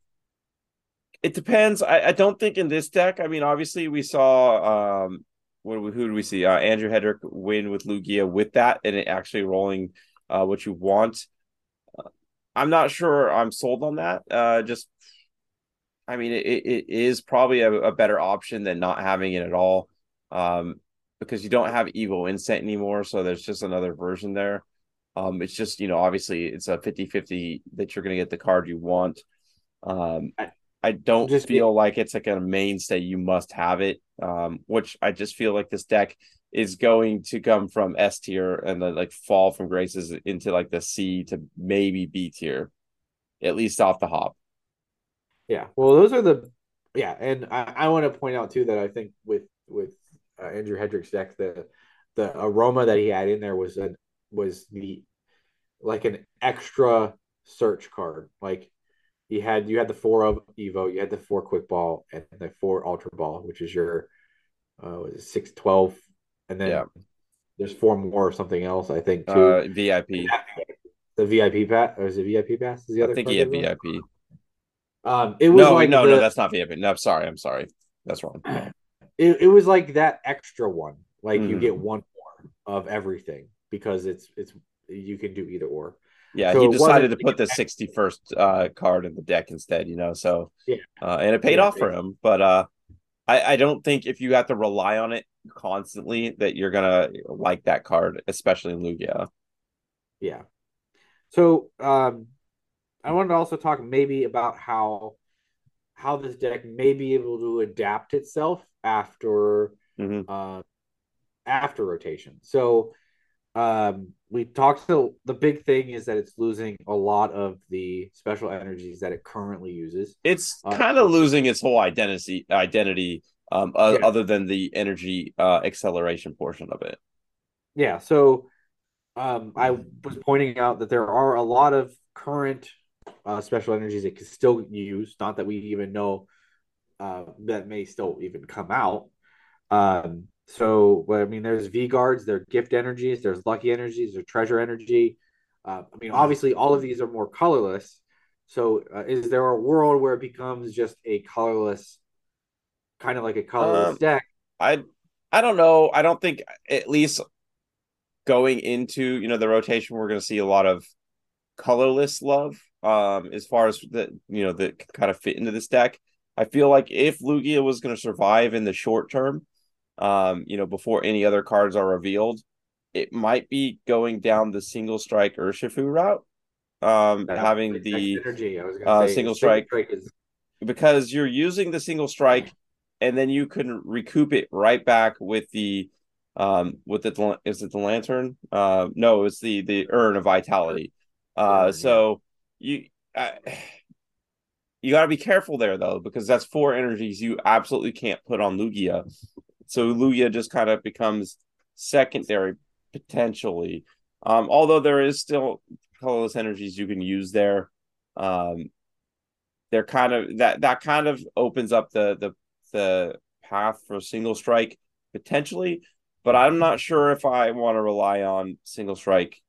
it depends. I, I don't think in this deck. I mean, obviously we saw um what who do we see? Uh, Andrew Hedrick win with Lugia with that, and it actually rolling uh, what you want. Uh, I'm not sure I'm sold on that. Uh, just, I mean, it, it is probably a, a, better option than not having it at all, um, because you don't have Evo Incense anymore. So there's just another version there. Um, it's just you know, obviously it's a 50-50 that you're going to get the card you want. Um, I don't just feel like it's like a mainstay. You must have it. Um, which I just feel like this deck is going to come from S tier and then like fall from graces into like the C to maybe B tier, at least off the hop. Yeah. Well, those are the yeah, and I, I want to point out too that I think with with uh, Andrew Hedrick's deck, the the aroma that he had in there was a was the like an extra search card. Like you had you had the four of Evo, you had the four quick ball, and the four ultra ball, which is your uh was it six twelve, and then yeah. there's four more or something else I think too. Uh, VIP. The VIP pass or is it VIP pass? Is the other? I think he had VIP. Um, it was no, like no, the, no, that's not VIP. No, I'm sorry, I'm sorry, that's wrong. It, it was like that extra one, like mm-hmm. you get one more of everything because it's it's you can do either or. Yeah, so he decided to put the 61st uh, card in the deck instead, you know. So yeah, uh, and it paid yeah, off for him. But uh, I, I don't think if you have to rely on it constantly that you're gonna like that card, especially in Lugia. Yeah. So um, I wanted to also talk maybe about how how this deck may be able to adapt itself after mm-hmm. uh, after rotation. So um, we talked to the big thing is that it's losing a lot of the special energies that it currently uses. It's uh, kind of losing its whole identity identity um, yeah. other than the energy uh, acceleration portion of it. Yeah, so um, I was pointing out that there are a lot of current uh, special energies it can still use. Not that we even know uh, that may still even come out. Um, so, I mean, there's V guards, there are gift energies, there's lucky energies, there's treasure energy. Uh, I mean, obviously, all of these are more colorless. So, uh, is there a world where it becomes just a colorless, kind of like a colorless um, deck? I, I don't know. I don't think at least going into you know the rotation, we're going to see a lot of colorless love. Um, as far as the you know that kind of fit into this deck, I feel like if Lugia was going to survive in the short term um, you know, before any other cards are revealed, it might be going down the single strike Urshifu route. Um, having the uh, single strike, strike is... because you're using the single strike, and then you can recoup it right back with the um with the is it the lantern? Uh, no, it's the the urn of vitality. Uh, so you. Uh, you got to be careful there though because that's four energies you absolutely can't put on Lugia so Lugia just kind of becomes secondary potentially. Um, although there is still colorless energies you can use there. Um, they're kind of that that kind of opens up the the the path for single strike potentially, but I'm not sure if I want to rely on single strike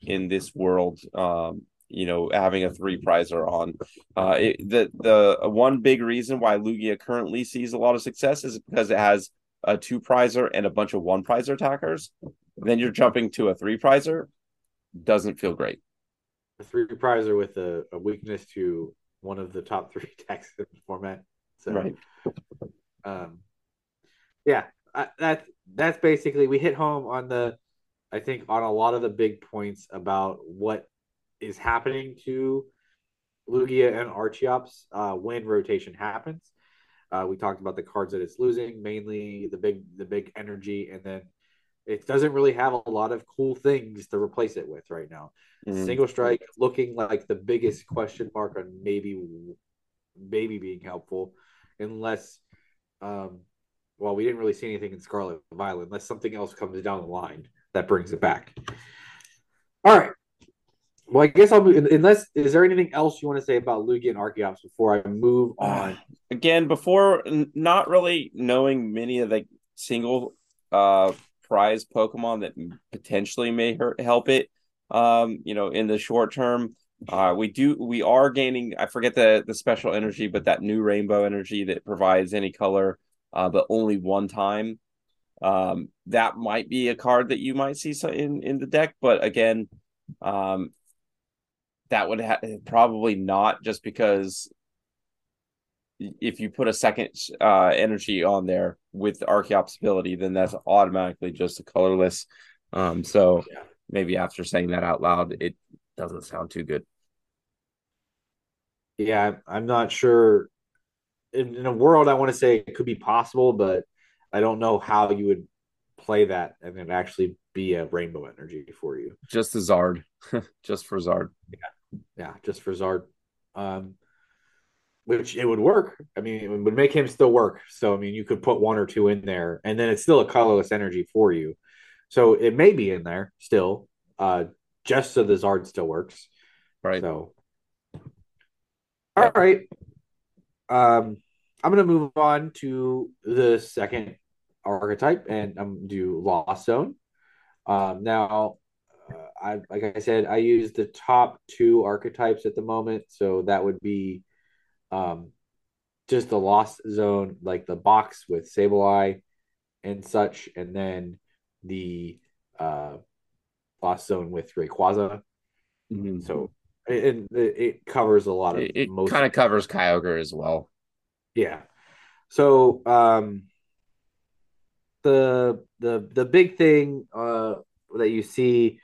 in this world. Um, you know, having a three prizer on. Uh, it, the the one big reason why Lugia currently sees a lot of success is because it has a two prizer and a bunch of one prizer attackers. Then you're jumping to a three prizer, doesn't feel great. A three prizer with a, a weakness to one of the top three decks in the format. So, Right. um, yeah, I, that's that's basically we hit home on the, I think on a lot of the big points about what is happening to Lugia and Archeops uh, when rotation happens. Uh, we talked about the cards that it's losing, mainly the big the big energy, and then it doesn't really have a lot of cool things to replace it with right now. Mhm. Single strike looking like the biggest question mark on maybe maybe being helpful, unless um well we didn't really see anything in Scarlet Violet unless something else comes down the line that brings it back. All right. Well, I guess I'll move. Unless, is there anything else you want to say about Lugia and Archeops before I move on? Again, before n- not really knowing many of the single uh prize Pokemon that potentially may hurt, help it. Um, you know, in the short term, uh, we do we are gaining. I forget the the special energy, but that new rainbow energy that provides any color, uh, but only one time. Um, that might be a card that you might see in in the deck, but again, um, that would ha- probably not just because if you put a second uh energy on there with Archeops ability, then that's automatically just a colorless. Um, so Yeah. maybe after saying that out loud, it doesn't sound too good. Yeah, I'm not sure. In, in a world, I want to say it could be possible, but I don't know how you would play that and it actually be a rainbow energy for you. Just the Zard, just for Zard. Yeah, just for Zard. Um, which it would work. I mean, it would make him still work. So, I mean, you could put one or two in there, and then it's still a colorless energy for you. So it may be in there still, uh, just so the Zard still works. Right. So, all right. Um, I'm gonna move on to the second archetype, and I'm do Lost Zone. Um, now, I like I said, I use the top two archetypes at the moment, so that would be, um, just the Lost Zone, like the box with Sableye and such, and then the uh, Lost Zone with Rayquaza. Mhm. So it, it, it covers a lot of It, it most kind of covers Kyogre as well. yeah. So um the the the big thing uh that you see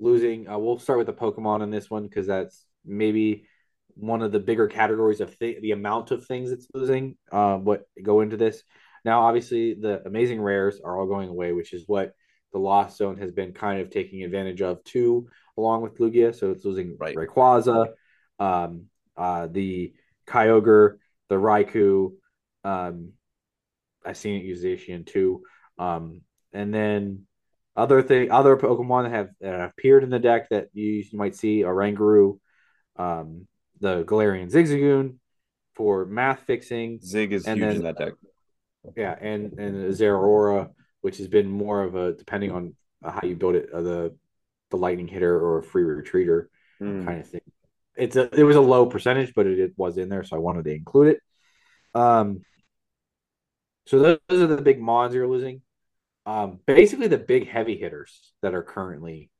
losing uh, we'll start with the Pokemon in this one because that's maybe one of the bigger categories of th- the amount of things it's losing uh what go into this. Now obviously the amazing rares are all going away, which is what the Lost Zone has been kind of taking advantage of too, along with Lugia. So it's losing Right. Rayquaza, um, uh, the Kyogre, the Raikou. Um, I've seen it use Zacian too. Um, and then other thing, other Pokemon that have, that have appeared in the deck that you, you might see Oranguru, um, the Galarian Zigzagoon for math fixing. Zig is And huge then- in that deck. Yeah, and and Zeraora, which has been more of a depending on how you build it, uh, the the lightning hitter or a free retreater Mm. kind of thing. It's a it was a low percentage, but it, it was in there, so I wanted to include it. Um, so those, those are the big mons you're losing. Um, basically the big heavy hitters that are currently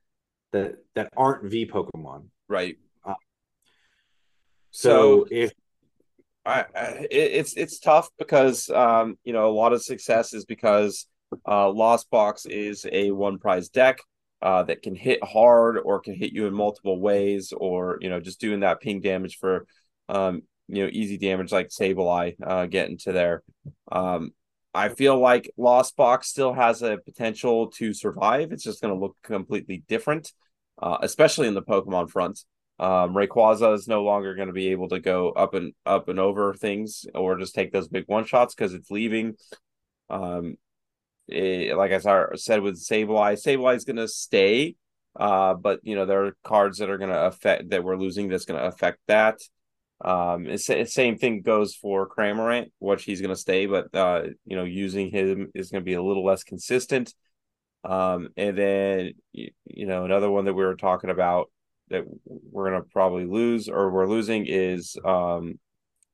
that that aren't V Pokemon. Right. Uh, so So if I, I it's it's tough because um you know a lot of success is because uh Lost Box is a one prize deck uh that can hit hard or can hit you in multiple ways or you know just doing that ping damage for um you know easy damage like Sableye uh getting to there. Um I feel like Lost Box still has a potential to survive. It's just going to look completely different, uh, especially in the Pokemon front. Um, Rayquaza is no longer going to be able to go up and up and over things or just take those big one shots because it's leaving. Um, it- like I said with Sableye, Sableye is going to stay, uh, but you know there are cards that are going to affect that we're losing that's going to affect that. Um, it's, it's same thing goes for Cramorant, which he's going to stay, but uh, you know using him is going to be a little less consistent. Um, and then you, you know another one that we were talking about that we're gonna probably lose or we're losing is um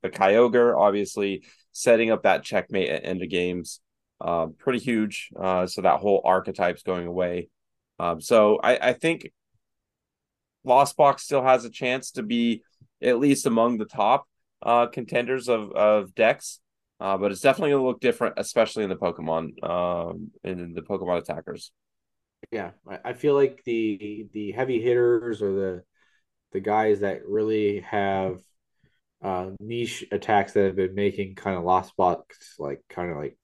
the Kyogre, obviously setting up that checkmate at end of games. Uh, pretty huge. Uh, so that whole archetype's going away. Um, so I, I think Lost Box still has a chance to be at least among the top uh, contenders of of decks. Uh, but it's definitely going to look different, especially in the Pokemon, um, in the Pokemon attackers. Yeah, I feel like the the heavy hitters or the the guys that really have uh, niche attacks that have been making kind of lost box like kind of like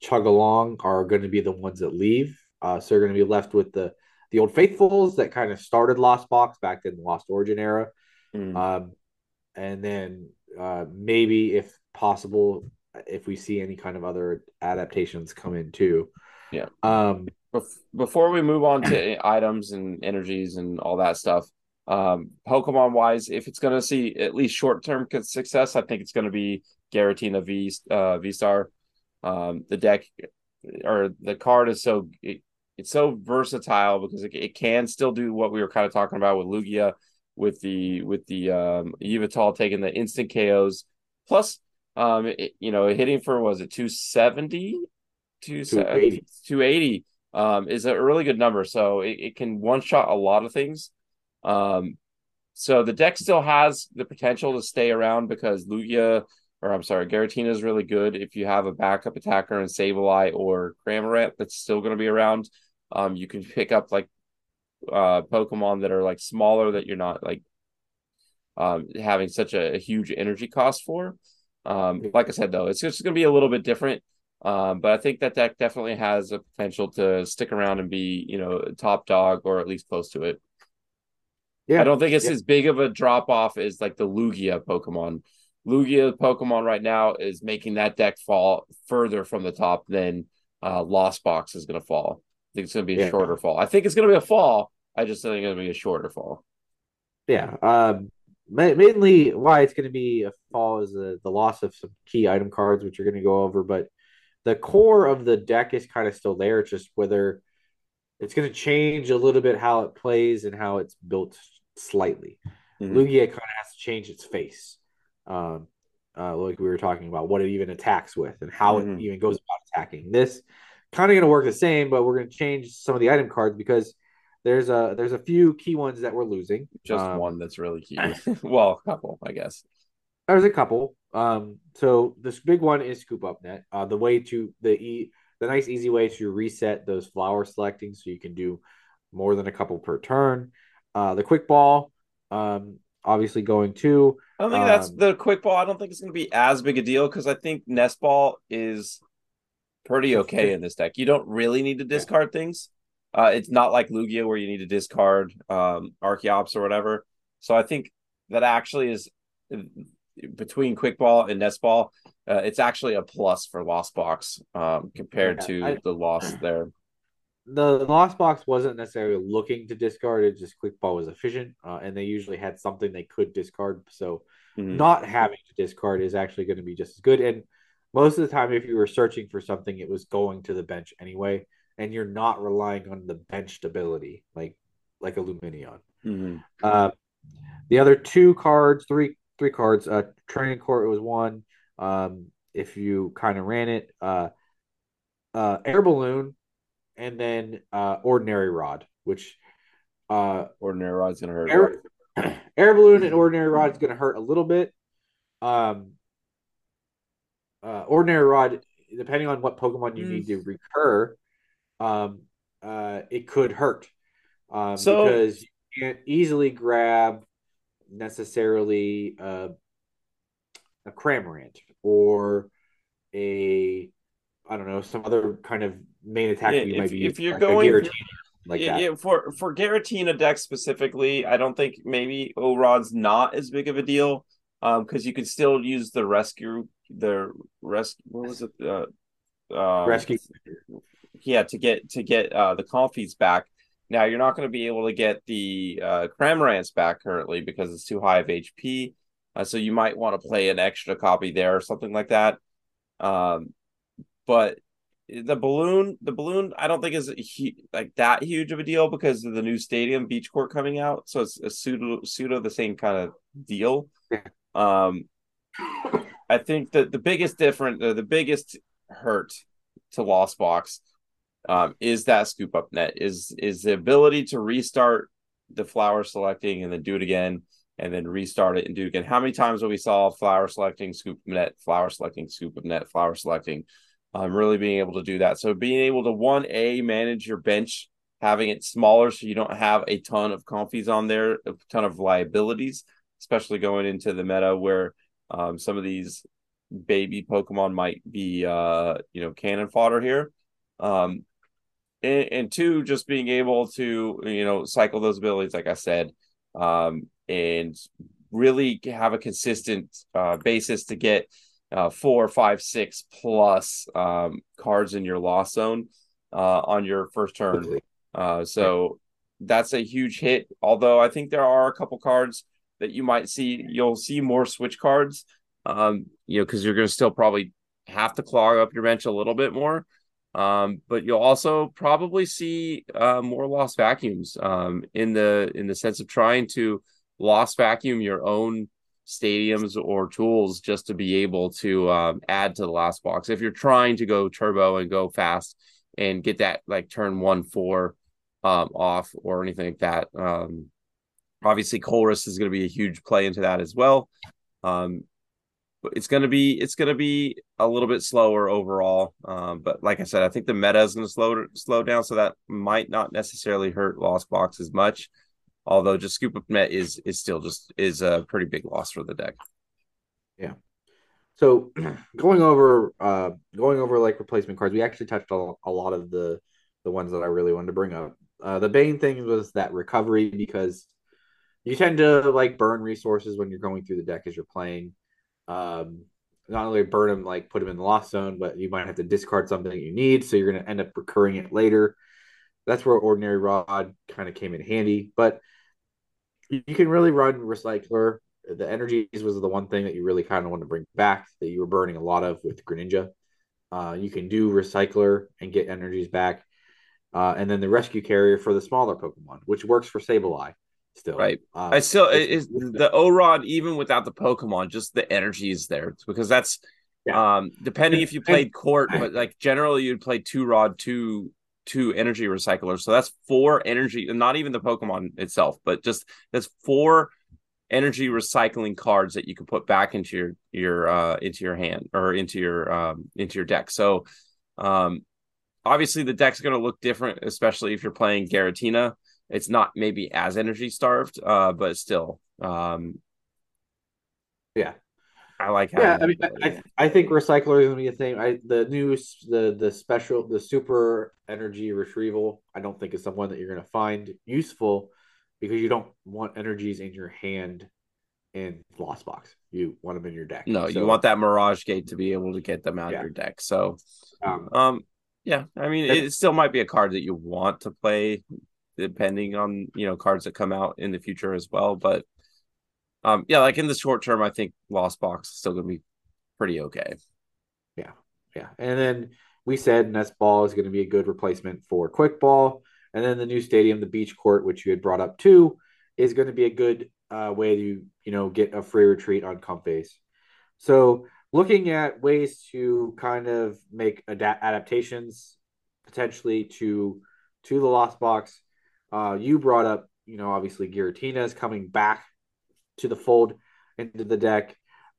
chug along are going to be the ones that leave. Uh, so they're going to be left with the the old faithfuls that kind of started Lost Box back in the Lost Origin era, mm. um, and then uh, maybe if possible, if we see any kind of other adaptations come in too. Yeah. Um, before we move on to items and energies and all that stuff, um, Pokemon wise, if it's going to see at least short term success, I think it's going to be Giratina V uh, V Star. Um, the deck or the card is so it, it's so versatile because it, it, can still do what we were kind of talking about with Lugia, with the with the um, Yveltal taking the instant KOs, plus um, it, you know hitting for was it 270, 280, 280 um, is a really good number. So it, it can one shot a lot of things. Um, so the deck still has the potential to stay around because Lugia, or I'm sorry, Giratina is really good if you have a backup attacker in Sableye or Cramorant that's still going to be around. Um, you can pick up like uh Pokemon that are like smaller that you're not like um having such a, a huge energy cost for. Um, like I said though, it's just going to be a little bit different. Um, but I think that deck definitely has a potential to stick around and be, you know, top dog or at least close to it. Yeah. I don't think it's yeah. as big of a drop off as like the Lugia Pokemon. Lugia Pokemon right now is making that deck fall further from the top than uh, Lost Box is going to fall. I think it's going to be a yeah. shorter fall. I think it's going to be a fall. I just think it's going to be a shorter fall. Yeah. Um, mainly why it's going to be a fall is the, the loss of some key item cards, which you're going to go over. But the core of the deck is kind of still there. It's just whether it's going to change a little bit how it plays and how it's built slightly. Mm-hmm. Lugia kind of has to change its face. Um, uh, like we were talking about what it even attacks with and how mm-hmm. it even goes about attacking. This kind of going to work the same, but we're going to change some of the item cards because there's a there's a few key ones that we're losing. Just um, one that's really key. well, a couple, I guess. There's a couple. Um, so this big one is scoop up net. Uh, the way to the e the nice easy way to reset those flower selecting so you can do more than a couple per turn. Uh, the quick ball, um, obviously going to. I don't think um, that's the quick ball. I don't think it's going to be as big a deal because I think nest ball is pretty okay in this deck. You don't really need to discard yeah. things. Uh, it's not like Lugia where you need to discard um, Archeops or whatever. So I think that actually is between quick ball and nest ball. Uh, it's actually a plus for Lost Box um, compared yeah, to I, the loss there the lost box wasn't necessarily looking to discard it just quick ball was efficient uh, and they usually had something they could discard so mm-hmm. not having to discard is actually going to be just as good and most of the time if you were searching for something it was going to the bench anyway and you're not relying on the bench stability like like a Lumineon mm-hmm. uh, the other two cards three three cards uh training court was one um if you kind of ran it uh uh air balloon and then uh, ordinary rod, which uh, ordinary rod's gonna hurt. Air, air balloon and ordinary rod is gonna hurt a little bit. Um, uh, ordinary rod, depending on what Pokemon you mm. need to recur, um, uh, it could hurt. Um, so, because you can't easily grab necessarily uh, a Cramorant or a I don't know some other kind of main attack yeah, you if, might be if you're like going like yeah, yeah, for for Giratina deck specifically, I don't think maybe O-Rod's not as big of a deal. Um, because you could still use the rescue the rescue what was it? Uh um, rescue yeah, to get to get uh the Comfeys back. Now you're not going to be able to get the uh Cramorants back currently because it's too high of HP. Uh, so you might want to play an extra copy there or something like that. Um, but the balloon, the balloon, I don't think is like that huge of a deal because of the new stadium beach court coming out. So it's a pseudo pseudo the same kind of deal. Um, I think that the biggest different, uh, the biggest hurt to Lost Box, um, is that scoop up net is is the ability to restart the flower selecting and then do it again and then restart it and do it again. How many times have we saw flower selecting, scoop net, flower selecting, scoop up net, flower selecting? Um, really being able to do that. So being able to one a manage your bench, having it smaller so you don't have a ton of Comfeys on there, a ton of liabilities, especially going into the meta where um, some of these baby Pokemon might be uh, you know cannon fodder here. Um, and, and, two, just being able to you know cycle those abilities, like I said, um, and really have a consistent uh, basis to get uh, four, five, six plus um, cards in your lost zone uh, on your first turn. Uh, so that's a huge hit. Although I think there are a couple cards that you might see, you'll see more switch cards. Um, you know, because you're going to still probably have to clog up your bench a little bit more. Um, but you'll also probably see uh, more lost vacuums um, in the in the sense of trying to lost vacuum your own stadiums or tools just to be able to um, add to the lost box. If you're trying to go turbo and go fast and get that like turn one four um, off or anything like that, um, obviously Colress is going to be a huge play into that as well. It's going to be it's going to be a little bit slower overall. Um, but like I said, I think the meta is going to slow slow down, so that might not necessarily hurt Lost Box as much. Although just Scoop Up Net is is still just is a pretty big loss for the deck. Yeah. So going over uh going over like replacement cards, we actually touched on a lot of the the ones that I really wanted to bring up. Uh, the main thing was that recovery because you tend to like burn resources when you're going through the deck as you're playing um, not only burn them like put them in the lost zone, but you might have to discard something that you need, so you're going to end up recurring it later. That's where ordinary rod kind of came in handy, but you can really run recycler. The energies was the one thing that you really kind of want to bring back that you were burning a lot of with Greninja. Uh, you can do recycler and get energies back, uh, and then the rescue carrier for the smaller Pokemon, which works for Sableye still. Right. Uh, I still is the O Rod even without the Pokemon, just the energy is there because that's yeah. um depending if you played court, but like generally you'd play two rod, two two energy recyclers. So that's four energy, and not even the Pokemon itself, but just that's four energy recycling cards that you can put back into your your uh into your hand or into your um into your deck. So um obviously the deck's going to look different especially if you're playing Giratina it's not maybe as energy starved, uh, but still, um, yeah, I like. Yeah, I mean, I, I think recycler is gonna be a thing. I the new the the special the super energy retrieval. I don't think is someone that you're gonna find useful because you don't want energies in your hand in Lost Box. You want them in your deck. No, so, you want that Mirage Gate to be able to get them out yeah. of your deck. So, um, um, yeah, I mean, it still might be a card that you want to play depending on you know cards that come out in the future as well. But um, yeah, like in the short term, I think Lost Box is still gonna be pretty okay. Yeah, yeah, and then we said Nest Ball is going to be a good replacement for Quick Ball, and then the new stadium, the Beach Court, which you had brought up too, is going to be a good uh, way to you know get a free retreat on Comfeys. So looking at ways to kind of make adaptations potentially to to the Lost Box uh, you brought up, you know, obviously Giratina is coming back to the fold into the deck.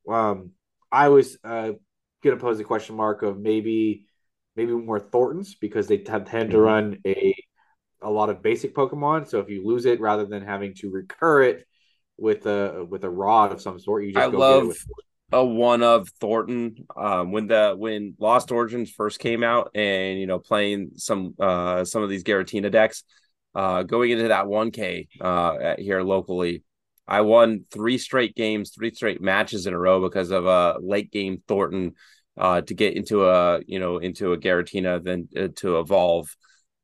Um, I was uh, going to pose a question mark of maybe maybe more Thorntons because they tend to mm-hmm. run a a lot of basic Pokemon. So if you lose it, rather than having to recur it with a with a rod of some sort, you just I go love with a one of Thornton. Um, when the when Lost Origins first came out, and you know playing some uh some of these Giratina decks, uh, going into that 1K uh, here locally, I won three straight games, three straight matches in a row because of a late game Thornton uh, to get into a you know into a Giratina, then uh, to evolve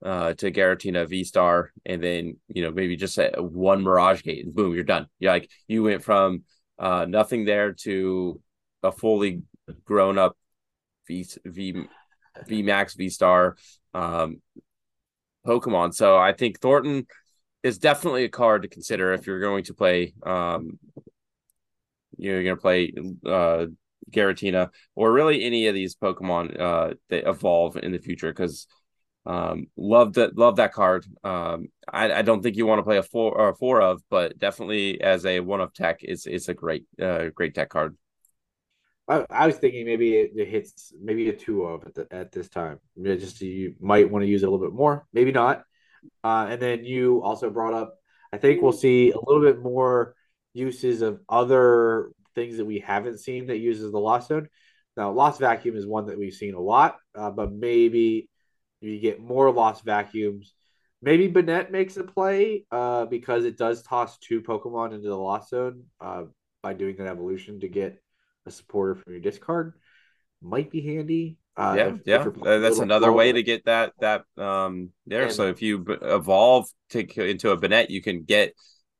uh, to Giratina V Star, and then you know maybe just a, one Mirage Gate, and boom, you're done. You're like you went from uh, nothing there to a fully grown up V V V Max, V Star, um, Pokemon. So I think Thornton is definitely a card to consider if you're going to play. Um, you're going to play uh, Giratina or really any of these Pokemon uh, that evolve in the future because um, love that love that card. Um, I, I don't think you want to play a four or a four of, but definitely as a one of tech, it's it's a great uh, great tech card. I, I was thinking maybe it, it, hits maybe a two of at, the, at this time. Just you might want to use it a little bit more, maybe not. Uh, and then you also brought up, I think we'll see a little bit more uses of other things that we haven't seen that uses the lost zone. Now, lost vacuum is one that we've seen a lot, uh, but maybe you get more lost vacuums. Maybe Banette makes a play uh, because it does toss two Pokemon into the lost zone uh, by doing that evolution to get a supporter from your discard. Might be handy. Uh, yeah, if, yeah, if that's another way to get that that um there. And, so if you b- evolve to into a Banette, you can get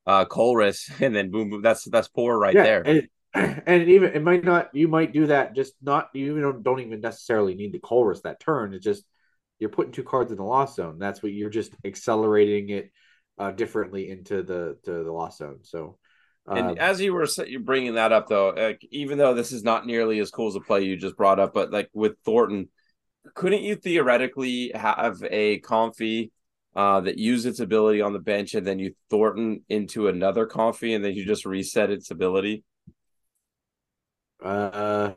uh Colress, and then boom, boom. That's that's poor right yeah, there. And, and even it might not. You might do that. Just not. You don't don't even necessarily need the Colress that turn. It's just you're putting two cards in the lost zone. That's what you're just accelerating it uh, differently into the to the lost zone. So. And um, as you were you bringing that up, though, like, even though this is not nearly as cool as a play you just brought up, but like with Thornton, couldn't you theoretically have a Comfey uh, that use its ability on the bench and then you Thornton into another Comfey and then you just reset its ability? Uh,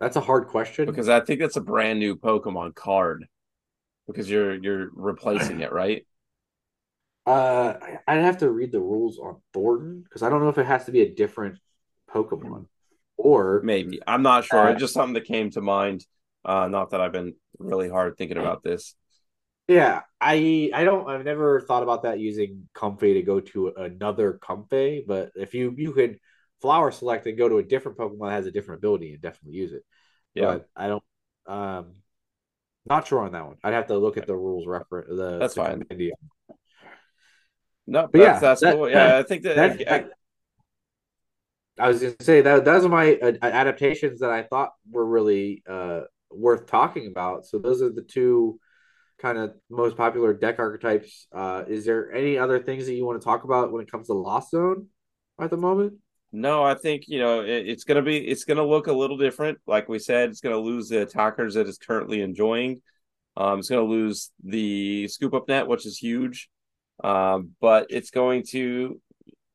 that's a hard question because I think that's a brand new Pokemon card because you're you're replacing it, right? Uh, I'd have to read the rules on Thornton because I don't know if it has to be a different Pokemon or maybe I'm not sure. Uh, it's just something that came to mind. Uh, not that I've been really hard thinking about this. Yeah, I I don't I've never thought about that using Comfey to go to another Comfey, but if you you could flower select and go to a different Pokemon that has a different ability and definitely use it. Yeah, but I don't um not sure on that one. I'd have to look at the rules reference. The that's fine. No, but yeah, that's that, cool. Yeah, I think that. that I, I, was gonna say that those are my uh, adaptations that I thought were really uh, worth talking about. So those are the two kind of most popular deck archetypes. Uh, is there any other things that you want to talk about when it comes to Lost Zone at the moment? No, I think you know it, it's gonna be it's gonna look a little different. Like we said, it's gonna lose the attackers that it's currently enjoying. Um, it's gonna lose the scoop up net, which is huge. Um, but it's going to,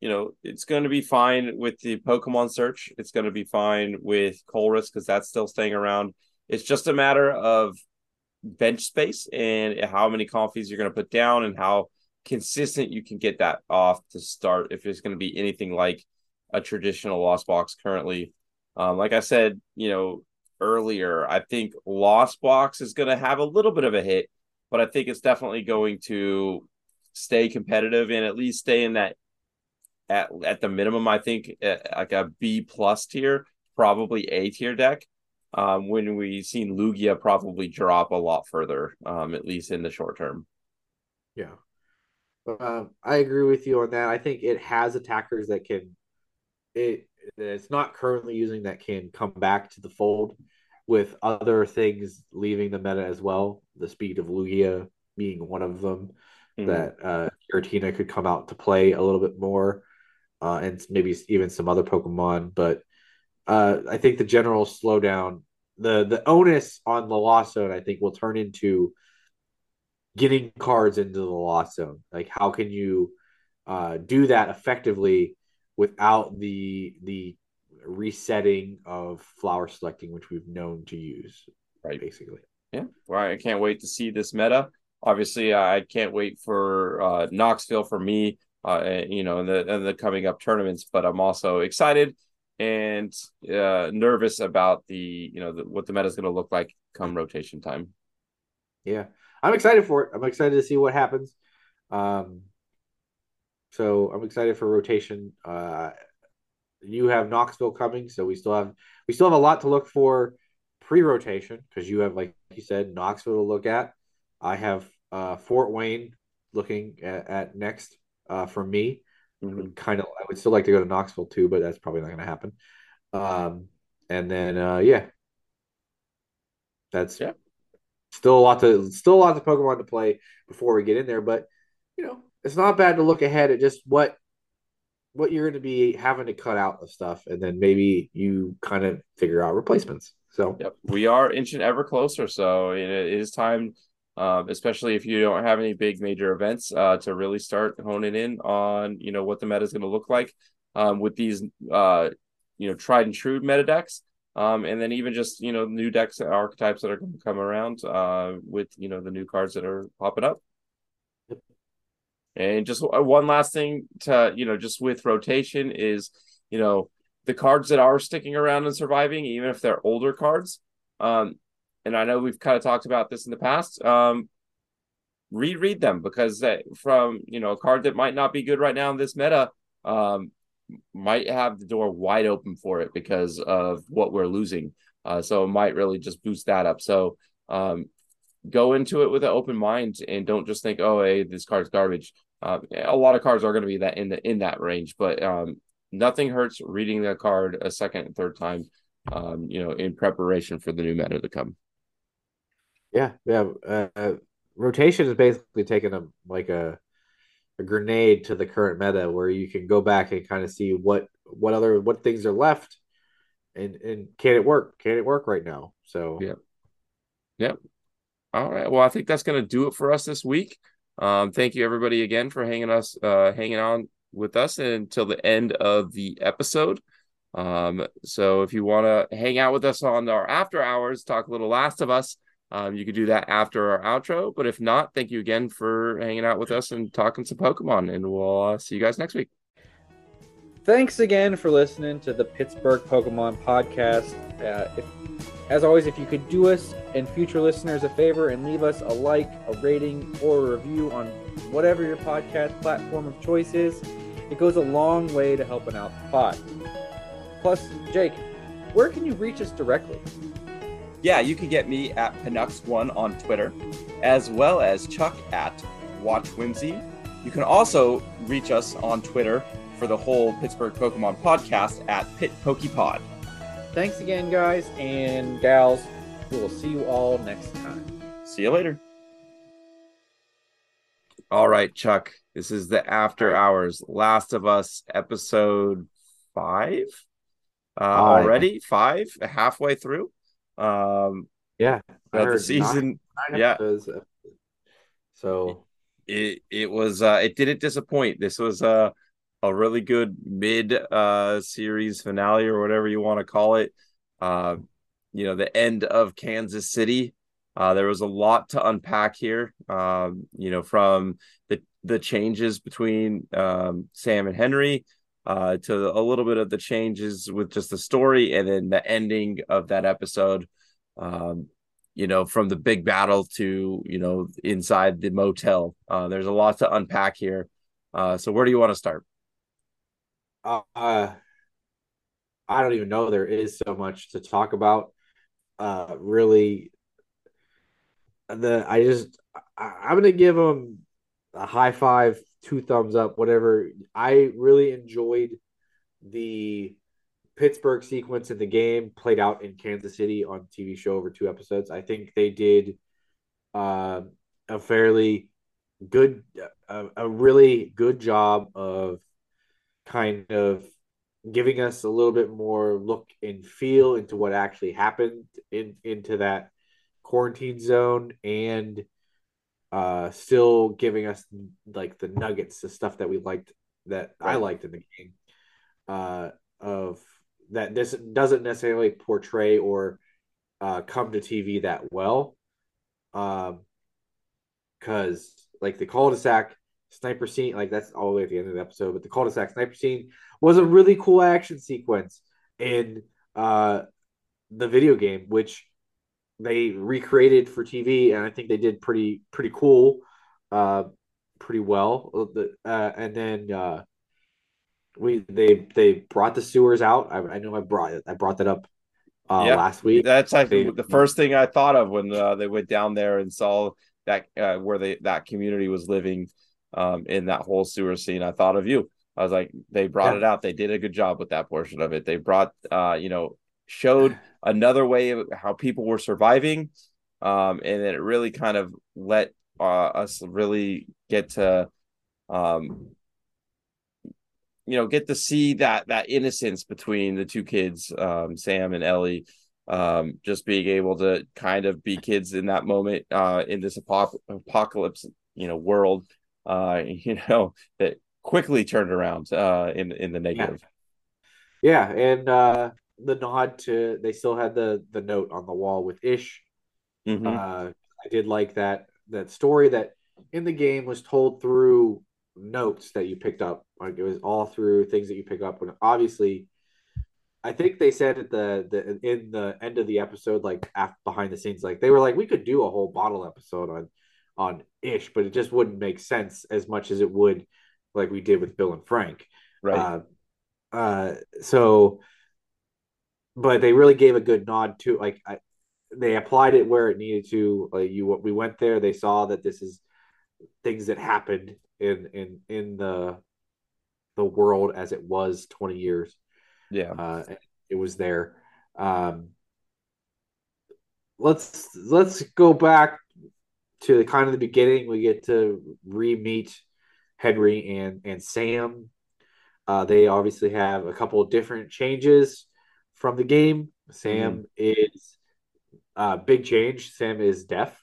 you know, it's going to be fine with the Pokemon search. It's going to be fine with Colress because that's still staying around. It's just a matter of bench space and how many Comfeys you're going to put down and how consistent you can get that off to start if it's going to be anything like a traditional lost box currently. Um, like I said, you know, earlier, I think lost box is going to have a little bit of a hit, but I think it's definitely going to stay competitive and at least stay in that at at the minimum. I think uh, like a B plus tier, probably A tier deck. Um, when we've seen Lugia probably drop a lot further, um, at least in the short term. Yeah, uh, I agree with you on that. I think it has attackers that can it it's not currently using that can come back to the fold with other things leaving the meta as well. The speed of Lugia being one of them mm-hmm. that uh, Giratina could come out to play a little bit more, uh, and maybe even some other Pokemon. But uh, I think the general slowdown, the the onus on the Lost Zone, I think will turn into getting cards into the Lost Zone. Like, how can you uh, do that effectively without the the resetting of flower selecting, which we've known to use, right? Basically, yeah. Well, I can't wait to see this meta obviously I can't wait for uh, Knoxville for me, uh, you know, in the in the coming up tournaments. But I'm also excited and uh, nervous about the you know the, what the meta is going to look like come rotation time. Yeah, I'm excited for it. I'm excited to see what happens. Um, so I'm excited for rotation. Uh, you have Knoxville coming, so we still have we still have a lot to look for pre-rotation because you have, like you said, Knoxville to look at. I have uh, Fort Wayne looking at, at next uh, for me. Mm-hmm. Kind of, I would still like to go to Knoxville too, but that's probably not going to happen. Um, and then, uh, yeah, that's yeah. still a lot to still lots of Pokemon to play before we get in there, but you know, it's not bad to look ahead at just what what you're going to be having to cut out of stuff, and then maybe you kind of figure out replacements. So yep, we are inching ever closer. So it is time, um, especially if you don't have any big major events, uh, to really start honing in on you know what the meta is going to look like um, with these uh, you know tried and true meta decks. Um, and then even just you know new decks and archetypes that are going to come around uh, with you know the new cards that are popping up. And just one last thing to, you know, just with rotation is, you know, the cards that are sticking around and surviving, even if they're older cards. Um, and I know we've kind of talked about this in the past. Um, reread them because that from you know a card that might not be good right now in this meta um, might have the door wide open for it because of what we're losing. Uh, so it might really just boost that up. So um, go into it with an open mind and don't just think, oh, hey, this card's garbage. Uh, a lot of cards are going to be that in the in that range, but um, nothing hurts reading the card a second and third time. Um, you know, in preparation for the new meta to come. Yeah, yeah. Uh, rotation is basically taking a like a a grenade to the current meta, where you can go back and kind of see what what other what things are left, and and can it work? Can it work right now? So yeah, yeah. All right. Well, I think that's going to do it for us this week. Um, thank you everybody again for hanging us, uh, hanging on with us until the end of the episode. Um, so if you want to hang out with us on our after hours, talk a little Last of Us, um, you could do that after our outro. But if not, thank you again for hanging out with us and talking some Pokemon. And we'll uh, see you guys next week. Thanks again for listening to the Pittsburgh Pokemon podcast. Uh, if as always, if you could do us and future listeners a favor and leave us a like, a rating, or a review on whatever your podcast platform of choice is, it goes a long way to helping out the pod. Plus, Jake, where can you reach us directly? Yeah, you can get me at Panux1 on Twitter, as well as Chuck at Watch Whimsy. You can also reach us on Twitter for the whole Pittsburgh Pokemon podcast at Pit Pokepod. Thanks again, guys and gals. We will see you all next time. See you later. All right, Chuck. This is the After Hours Last of Us episode five. Uh, already five, halfway through. Um, yeah, the season. Nine, nine yeah. So it it was uh, it didn't disappoint. This was uh a really good mid uh series finale or whatever you want to call it. Uh, you know, the end of Kansas City. Uh, there was a lot to unpack here. Um, you know, from the the changes between um, Sam and Henry uh, to a little bit of the changes with just the story, and then the ending of that episode. Um, you know, from the big battle to you know inside the motel. Uh, there's a lot to unpack here. Uh, so where do you want to start? uh, I don't even know there is so much to talk about. Uh, really, the I just I, I'm gonna give them a high five, two thumbs up, whatever. I really enjoyed the Pittsburgh sequence in the game played out in Kansas City on TV show over two episodes. I think they did uh, a fairly good, a, a really good job of kind of giving us a little bit more look and feel into what actually happened in into that quarantine zone and uh still giving us like the nuggets the stuff that we liked that right. I liked in the game uh of that this doesn't necessarily portray or uh come to TV that well um cuz like the cul-de-sac sniper scene, like that's all the way at the end of the episode, but the cul-de-sac sniper scene was a really cool action sequence in uh, the video game, which they recreated for TV, and I think they did pretty pretty cool, uh, pretty well. Uh, and then uh, we they they brought the sewers out. I, I know I brought I brought that up uh, yep. last week. That's actually the first thing I thought of when uh, they went down there and saw that uh, where they that community was living um, in that whole sewer scene. I thought of you. I was like, they brought yeah. it out. They did a good job with that portion of it. They brought, uh, you know, showed another way of how people were surviving. um, and then it really kind of let uh, us really get to, um, you know, get to see that that innocence between the two kids, um, Sam and Ellie, um, just being able to kind of be kids in that moment uh, in this apocalypse, you know, world, uh, you know, that quickly turned around uh, in in the negative. Yeah, yeah and uh, the nod to they still had the the note on the wall with Ish. Mm-hmm. Uh, I did like that that story that in the game was told through notes that you picked up. Like it was all through things that you pick up. And obviously, I think they said at the the in the end of the episode, like after, behind the scenes, like they were like we could do a whole bottle episode on on Ish, but it just wouldn't make sense as much as it would like we did with Bill and Frank. Right. Uh, uh so but they really gave a good nod to like I, they applied it where it needed to. Like you, we went there. They saw that this is things that happened in in in the the world as it was 20 years. Yeah, uh, it was there. Um, let's let's go back to the kind of the beginning. We get to re-meet Henry and and Sam. Uh, they obviously have a couple of different changes from the game. Sam mm. is uh, big change. Sam is deaf,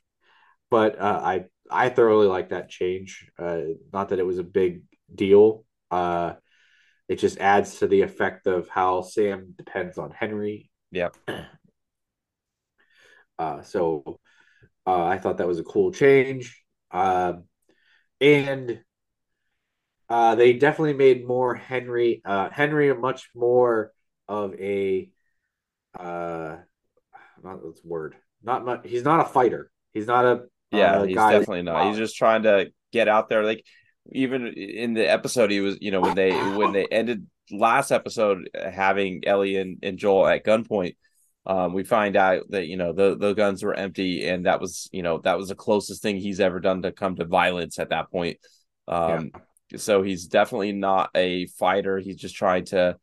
but uh, I I thoroughly like that change. Uh, not that it was a big deal. Uh, it just adds to the effect of how Sam depends on Henry. Yeah. Uh, so uh, I thought that was a cool change. Uh, and uh, they definitely made more Henry uh, Henry a much more of a uh not this word. Not much he's not a fighter. He's not a yeah he's definitely not. He's just trying to get out there. Like even in the episode he was you know when they when they ended last episode having ellie and, and joel at gunpoint um, we find out that you know the the guns were empty and that was you know that was the closest thing he's ever done to come to violence at that point. Um, yeah. so he's definitely not a fighter. He's just trying to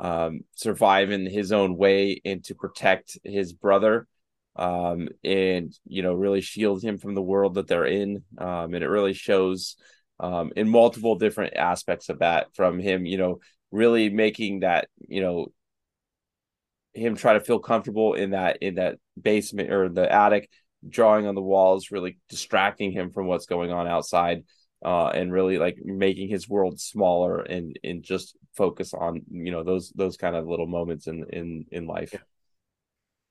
um, survive in his own way and to protect his brother um, and you know really shield him from the world that they're in. Um, and it really shows um, in multiple different aspects of that from him you know really making that you know him try to feel comfortable in that in that basement or the attic drawing on the walls really distracting him from what's going on outside uh, and really like making his world smaller and and just focus on you know those those kind of little moments in in in life.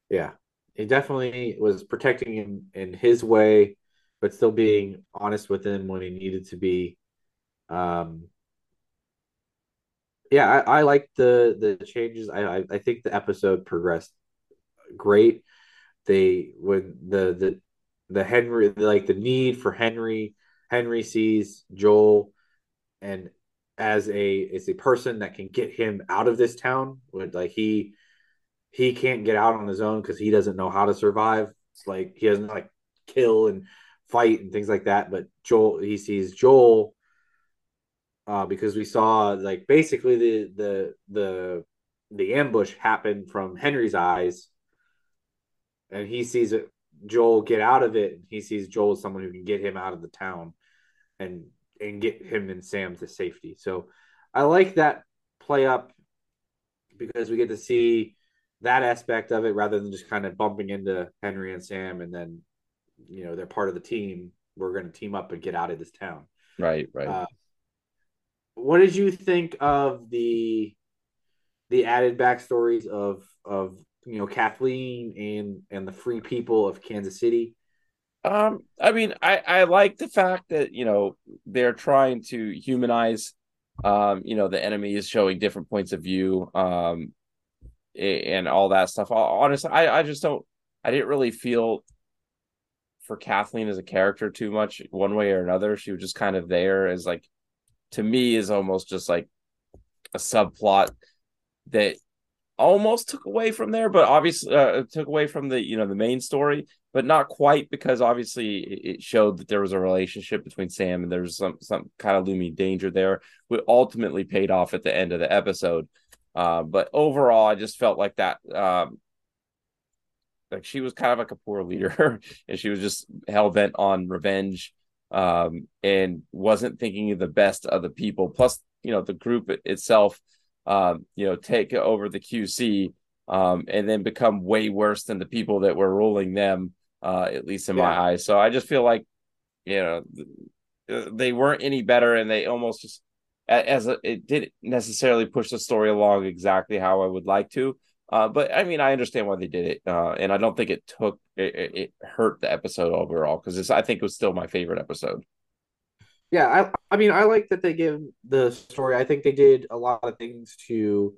Yeah, he definitely was protecting him in his way, but still being honest with him when he needed to be. Um, yeah, I, I like the the changes. I, I I think the episode progressed great. They when the the the Henry like the need for Henry Henry sees Joel and as a as a person that can get him out of this town like he he can't get out on his own because he doesn't know how to survive. It's like he doesn't like kill and fight and things like that. But Joel he sees Joel uh, because we saw like basically the the the the ambush happen from Henry's eyes, and he sees it. Joel get out of it. and He sees Joel as someone who can get him out of the town, and and get him and Sam to safety. So I like that play up because we get to see that aspect of it rather than just kind of bumping into Henry and Sam and then you know they're part of the team. We're going to team up and get out of this town. Right, right. Uh, what did you think of the the added backstories of of you know Kathleen and and the free people of Kansas City? Um, I mean, I I like the fact that you know they're trying to humanize, um, you know, the enemy is showing different points of view, um, and all that stuff. Honestly, I I just don't, I didn't really feel for Kathleen as a character too much one way or another. She was just kind of there as like, to me, is almost just like a subplot that almost took away from there, but obviously uh, took away from the you know the main story but not quite because obviously it showed that there was a relationship between Sam and there was some some kind of looming danger there. Which ultimately paid off at the end of the episode. Uh, but overall, I just felt like that um, like she was kind of like a poor leader and she was just hell bent on revenge um, and wasn't thinking of the best of the people. Plus, you know, the group itself, um, you know, take over the QC um, and then become way worse than the people that were ruling them, uh, at least in yeah. my eyes. So I just feel like, you know, they weren't any better and they almost just, as a, it didn't necessarily push the story along exactly how I would like to. Uh, but I mean, I understand why they did it, uh, and I don't think it took it, it hurt the episode overall because I think it was still my favorite episode. Yeah, I I mean, I like that they give the story. I think they did a lot of things to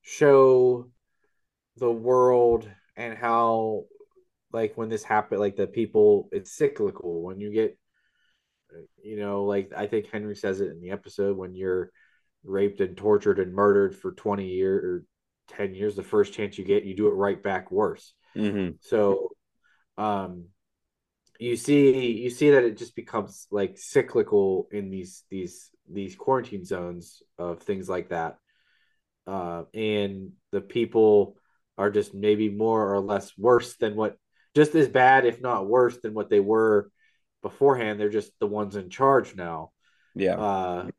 show the world and how, like, when this happened, like the people, it's cyclical. When you get, you know, like I think Henry says it in the episode when you're raped and tortured and murdered for 20 years or 10 years the first chance you get you do it right back worse mm-hmm. so um you see you see that it just becomes like cyclical in these these these quarantine zones of things like that uh and the people are just maybe more or less worse than what just as bad if not worse than what they were beforehand. They're just the ones in charge now. Yeah. Uh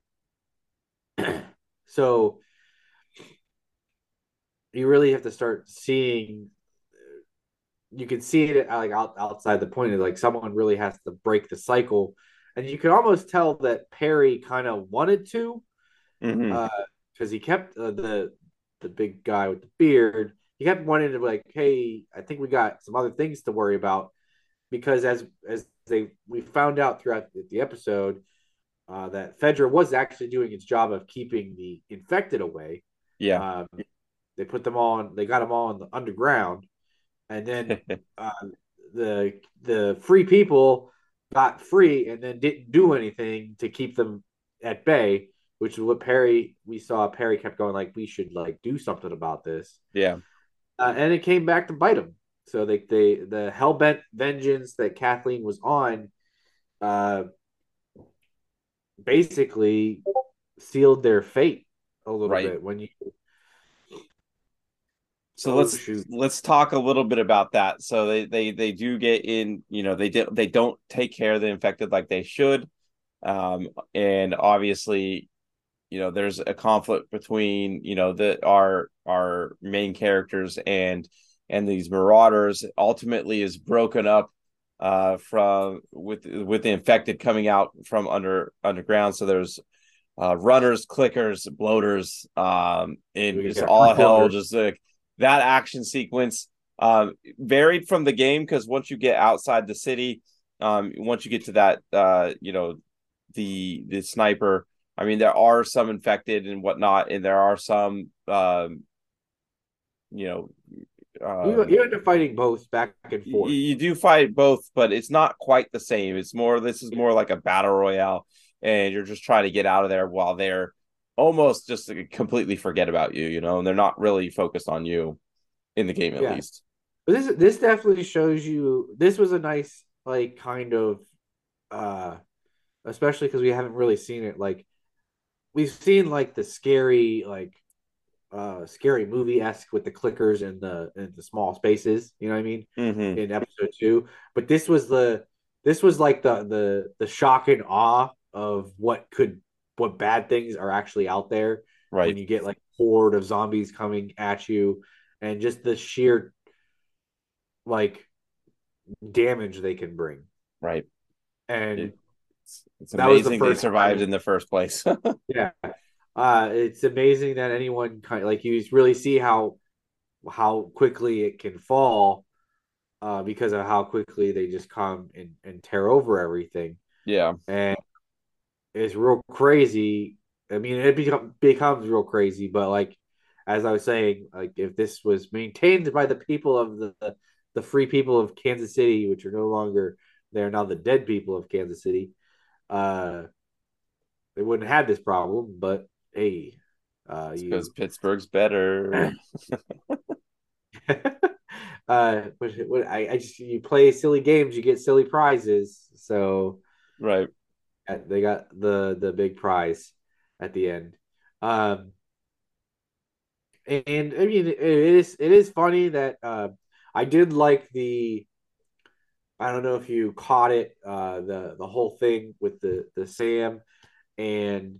so you really have to start seeing you can see it like out, outside the point of like someone really has to break the cycle. And you can almost tell that perry kind of wanted to because mm-hmm. uh, he kept uh, the the big guy with the beard he kept wanting to be like hey i think we got some other things to worry about because as as they we found out throughout the episode uh, that fedra was actually doing its job of keeping the infected away yeah um, they put them all on. They got them all on the underground, and then uh, the the free people got free and then didn't do anything to keep them at bay. Which is what Perry we saw. Perry kept going like we should like do something about this. Yeah, uh, and it came back to bite them. So they they the hell bent vengeance that Kathleen was on, uh, basically sealed their fate a little right. bit when you so oh, let's shoot. let's talk a little bit about that. So they they they do get in, you know, they did they don't take care of the infected like they should. Um, and obviously, you know, there's a conflict between, you know, the our our main characters and and these marauders ultimately is broken up uh from with with the infected coming out from under underground. So there's uh runners, clickers, bloaters, um, and just all hell just like that action sequence um, varied from the game because once you get outside the city, um, once you get to that, uh, you know, the the sniper. I mean, there are some infected and whatnot, and there are some, um, you know, um, you, you end up fighting both back and forth. You, you do fight both, but it's not quite the same. It's more. This is more like a battle royale, and you're just trying to get out of there while they're almost just completely forget about you, you know, and they're not really focused on you in the game at yeah. least. But this this definitely shows you this was a nice like kind of uh especially because we haven't really seen it like we've seen like the scary like uh scary movie esque with the clickers and the and the small spaces, you know what I mean? Mm-hmm. In episode two. But this was the this was like the the the shock and awe of what could what bad things are actually out there. Right. When you get like horde of zombies coming at you and just the sheer like damage they can bring. Right. And it's, it's amazing the they survived time. in the first place. yeah. Uh it's amazing that anyone kind of, like you really see how how quickly it can fall uh because of how quickly they just come and, and tear over everything. Yeah. And is real crazy. I mean, it become, becomes real crazy, but like as I was saying, like if this was maintained by the people of the the free people of Kansas City, which are no longer they're now the dead people of Kansas City, uh, they wouldn't have this problem. But hey, uh, because. Pittsburgh's better. uh, what, what I, I just you play silly games, you get silly prizes. So right, they got the the big prize at the end. Um, and I mean, it is it is funny that uh, I did like the. I don't know if you caught it. Uh, the the whole thing with the the Sam and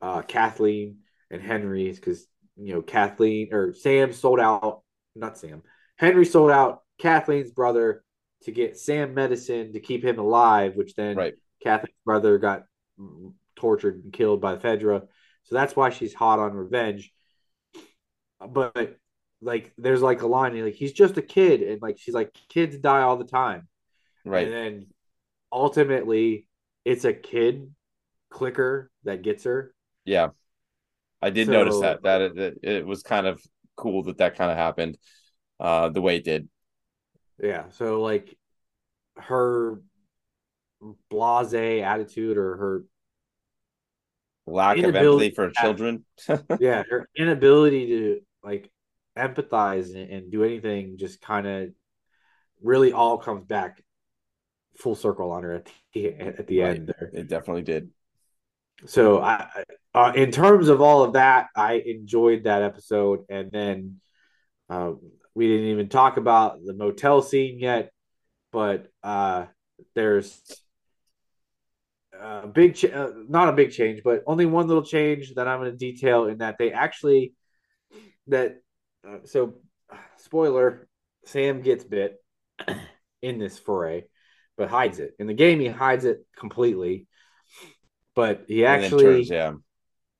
uh, Kathleen and Henry because you know Kathleen or Sam sold out. Not Sam. Henry sold out Kathleen's brother to get Sam medicine to keep him alive, which then Right. Kathleen's brother got tortured and killed by Fedra. So that's why she's hot on revenge. But like, there's like a line like he's just a kid, and like she's like kids die all the time, Right. and then ultimately it's a kid clicker that gets her. Yeah. I did So- notice that that it, it, it was kind of cool that that kind of happened uh the way it did. Yeah. So like her blase attitude or her Lack of empathy for children. yeah, her inability to like empathize and, and do anything just kind of really all comes back full circle on her at the at the Right. end there. it definitely did. So I, uh, in terms of all of that, I enjoyed that episode, and then um, we didn't even talk about the motel scene yet, but uh, there's a big, ch- uh, not a big change, but only one little change that I'm going to detail in that they actually that uh, so spoiler, Sam gets bit in this foray, but hides it in the game. He hides it completely, but he And actually turns, yeah.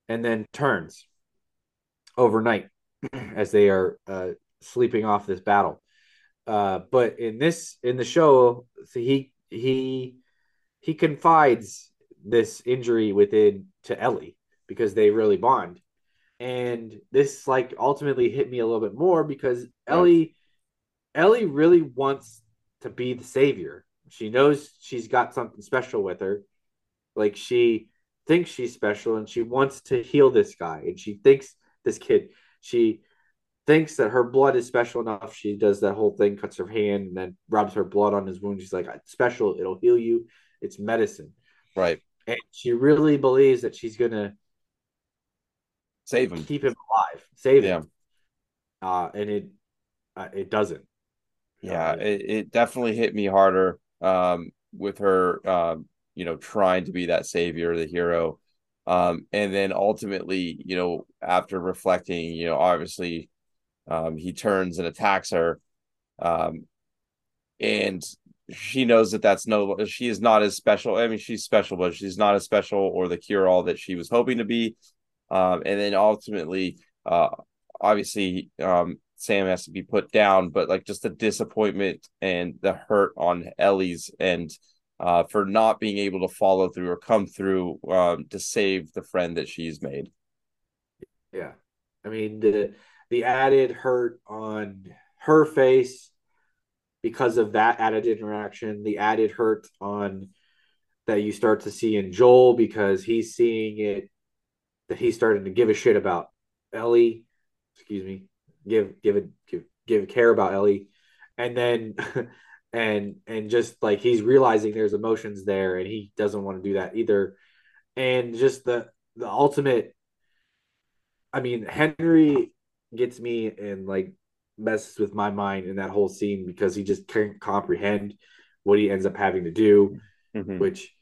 and then turns overnight as they are uh, sleeping off this battle. Uh, but in this in the show, so he he he confides this injury within to Ellie because they really bond, and this like ultimately hit me a little bit more because Ellie Ellie really wants to be the savior. She knows she's got something special with her, like she thinks she's special and she wants to heal this guy. And she thinks this kid she thinks that her blood is special enough. She does that whole thing cuts her hand and then rubs her blood on his wound. She's like special. It'll heal you. It's medicine. Right. and she really believes that she's gonna Save him. keep him alive. Save Yeah. him uh and it uh, it doesn't. Yeah, Uh, it, it definitely hit me harder um, with her, um, you know, trying to be that savior, the hero. Um, and then ultimately, you know, after reflecting, you know, obviously um, he turns and attacks her. Um, and she knows that that's no, she is not as special. I mean, she's special, but she's not as special or the cure all that she was hoping to be. Um, and then ultimately, uh, obviously, um, Sam has to be put down, but like just the disappointment and the hurt on Ellie's and uh, for not being able to follow through or come through um, to save the friend that she's made. Yeah. I mean the the added hurt on her face because of that added interaction, the added hurt on that you start to see in Joel because he's seeing it that he's starting to give a shit about Ellie, excuse me, give give it give give care about Ellie. And then and and just like he's realizing there's emotions there and he doesn't want to do that either. And just the the ultimate I mean, Henry gets me and like messes with my mind in that whole scene because he just can't comprehend what he ends up having to do, Mhm. which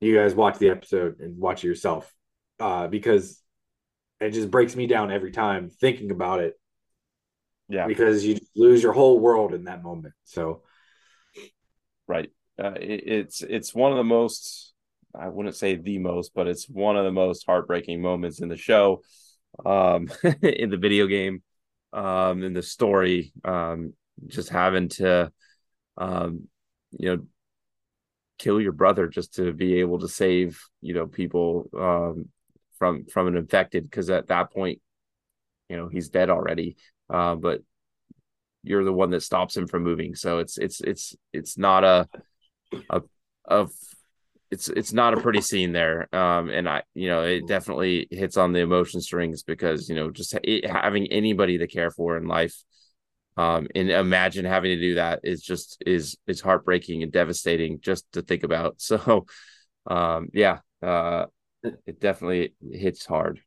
you guys watch the episode and watch it yourself. Uh, because it just breaks me down every time thinking about it Yeah, because you lose your whole world in that moment. So right. Uh, it, it's it's one of the most I wouldn't say the most, but it's one of the most heartbreaking moments in the show, um, in the video game, um, in the story. Um, just having to, um, you know, kill your brother just to be able to save you know people um, from from an infected because at that point, you know, he's dead already. Uh, but you're the one that stops him from moving, so it's it's it's it's not a a of it's it's not a pretty scene there. Um and i you know it definitely hits on the emotion strings because you know just it, having anybody to care for in life um and imagine having to do that is just is is heartbreaking and devastating just to think about. So um yeah uh it definitely hits hard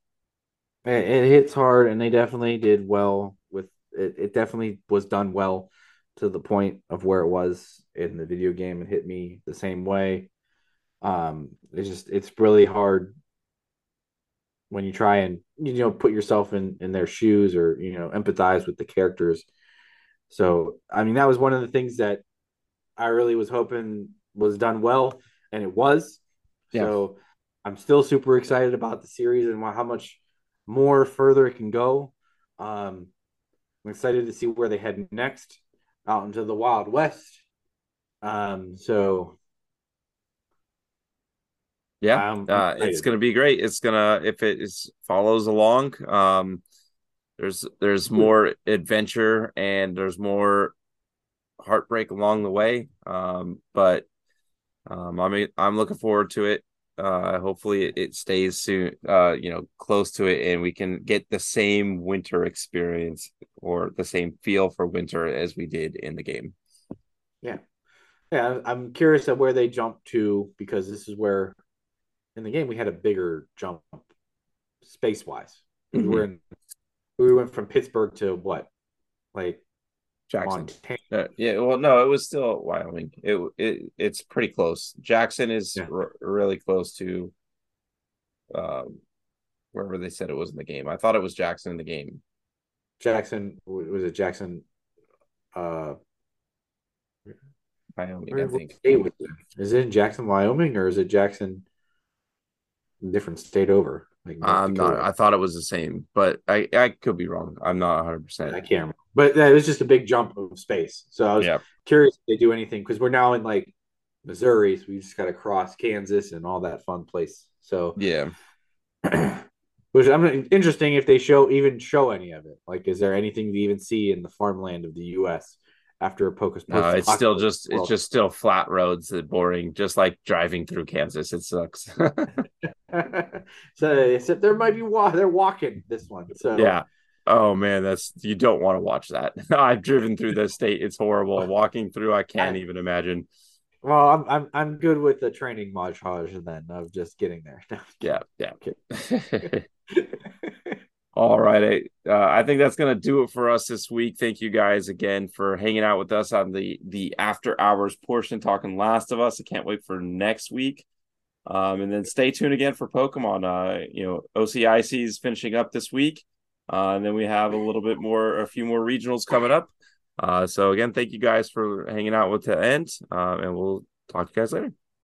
it, it hits hard, and they definitely did well with it, it definitely was done well to the point of where it was in the video game and hit me the same way. Um, it's just it's really hard when you try and you know put yourself in in their shoes or you know empathize with the characters. So I mean that was one of the things that I really was hoping was done well, and it was. Yeah. So I'm still super excited about the series and how much more further it can go. Um, I'm excited to see where they head next out into the Wild West. Um, so yeah, uh, it's gonna be great. It's gonna if it is follows along. Um, there's there's more adventure and there's more heartbreak along the way. Um, but um, I mean, I'm looking forward to it. Uh, hopefully it, it stays soon, uh, you know, close to it, and we can get the same winter experience or the same feel for winter as we did in the game. Yeah, yeah. I'm curious at where they jump to because this is where in the game we had a bigger jump space wise. Mm-hmm. We were in, we went from Pittsburgh to what, like Jackson. Uh, yeah, well, no, it was still Wyoming. It it it's pretty close. Jackson is yeah. r- really close to um wherever they said it was in the game. I thought it was Jackson in the game. Jackson was it Jackson? Uh, Wyoming, I think. Is it in Jackson, Wyoming, or is it Jackson? Different state over. Like I'm um, not. I thought it was the same, but I I could be wrong. I'm not 100. percent I can't remember. But it was just a big jump of space. So I was yeah. curious if they do anything because we're now in like Missouri, so we just got to cross Kansas and all that fun place. So yeah, which I'm interesting if they show even show any of it. Like, is there anything to even see in the farmland of the U.S. after a Pocus? No, it's still just world? it's just still flat roads that boring, just like driving through Kansas. It sucks. so except there might be wa- they're walking this one. So yeah, Oh man, that's you don't want to watch that. I've driven through the state; it's horrible. Walking through, I can't even imagine. Well, I'm I'm I'm good with the training montage then of just getting there. yeah, yeah. All right, uh, I think that's gonna do it for us this week. Thank you guys again for hanging out with us on the the after hours portion, talking Last of Us. I can't wait for next week. Um, and then stay tuned again for Pokemon. Uh, you know, OCIC is finishing up this week. Uh, and then we have a little bit more, a few more regionals coming up. Uh, so again, thank you guys for hanging out with the end, uh, and we'll talk to you guys later.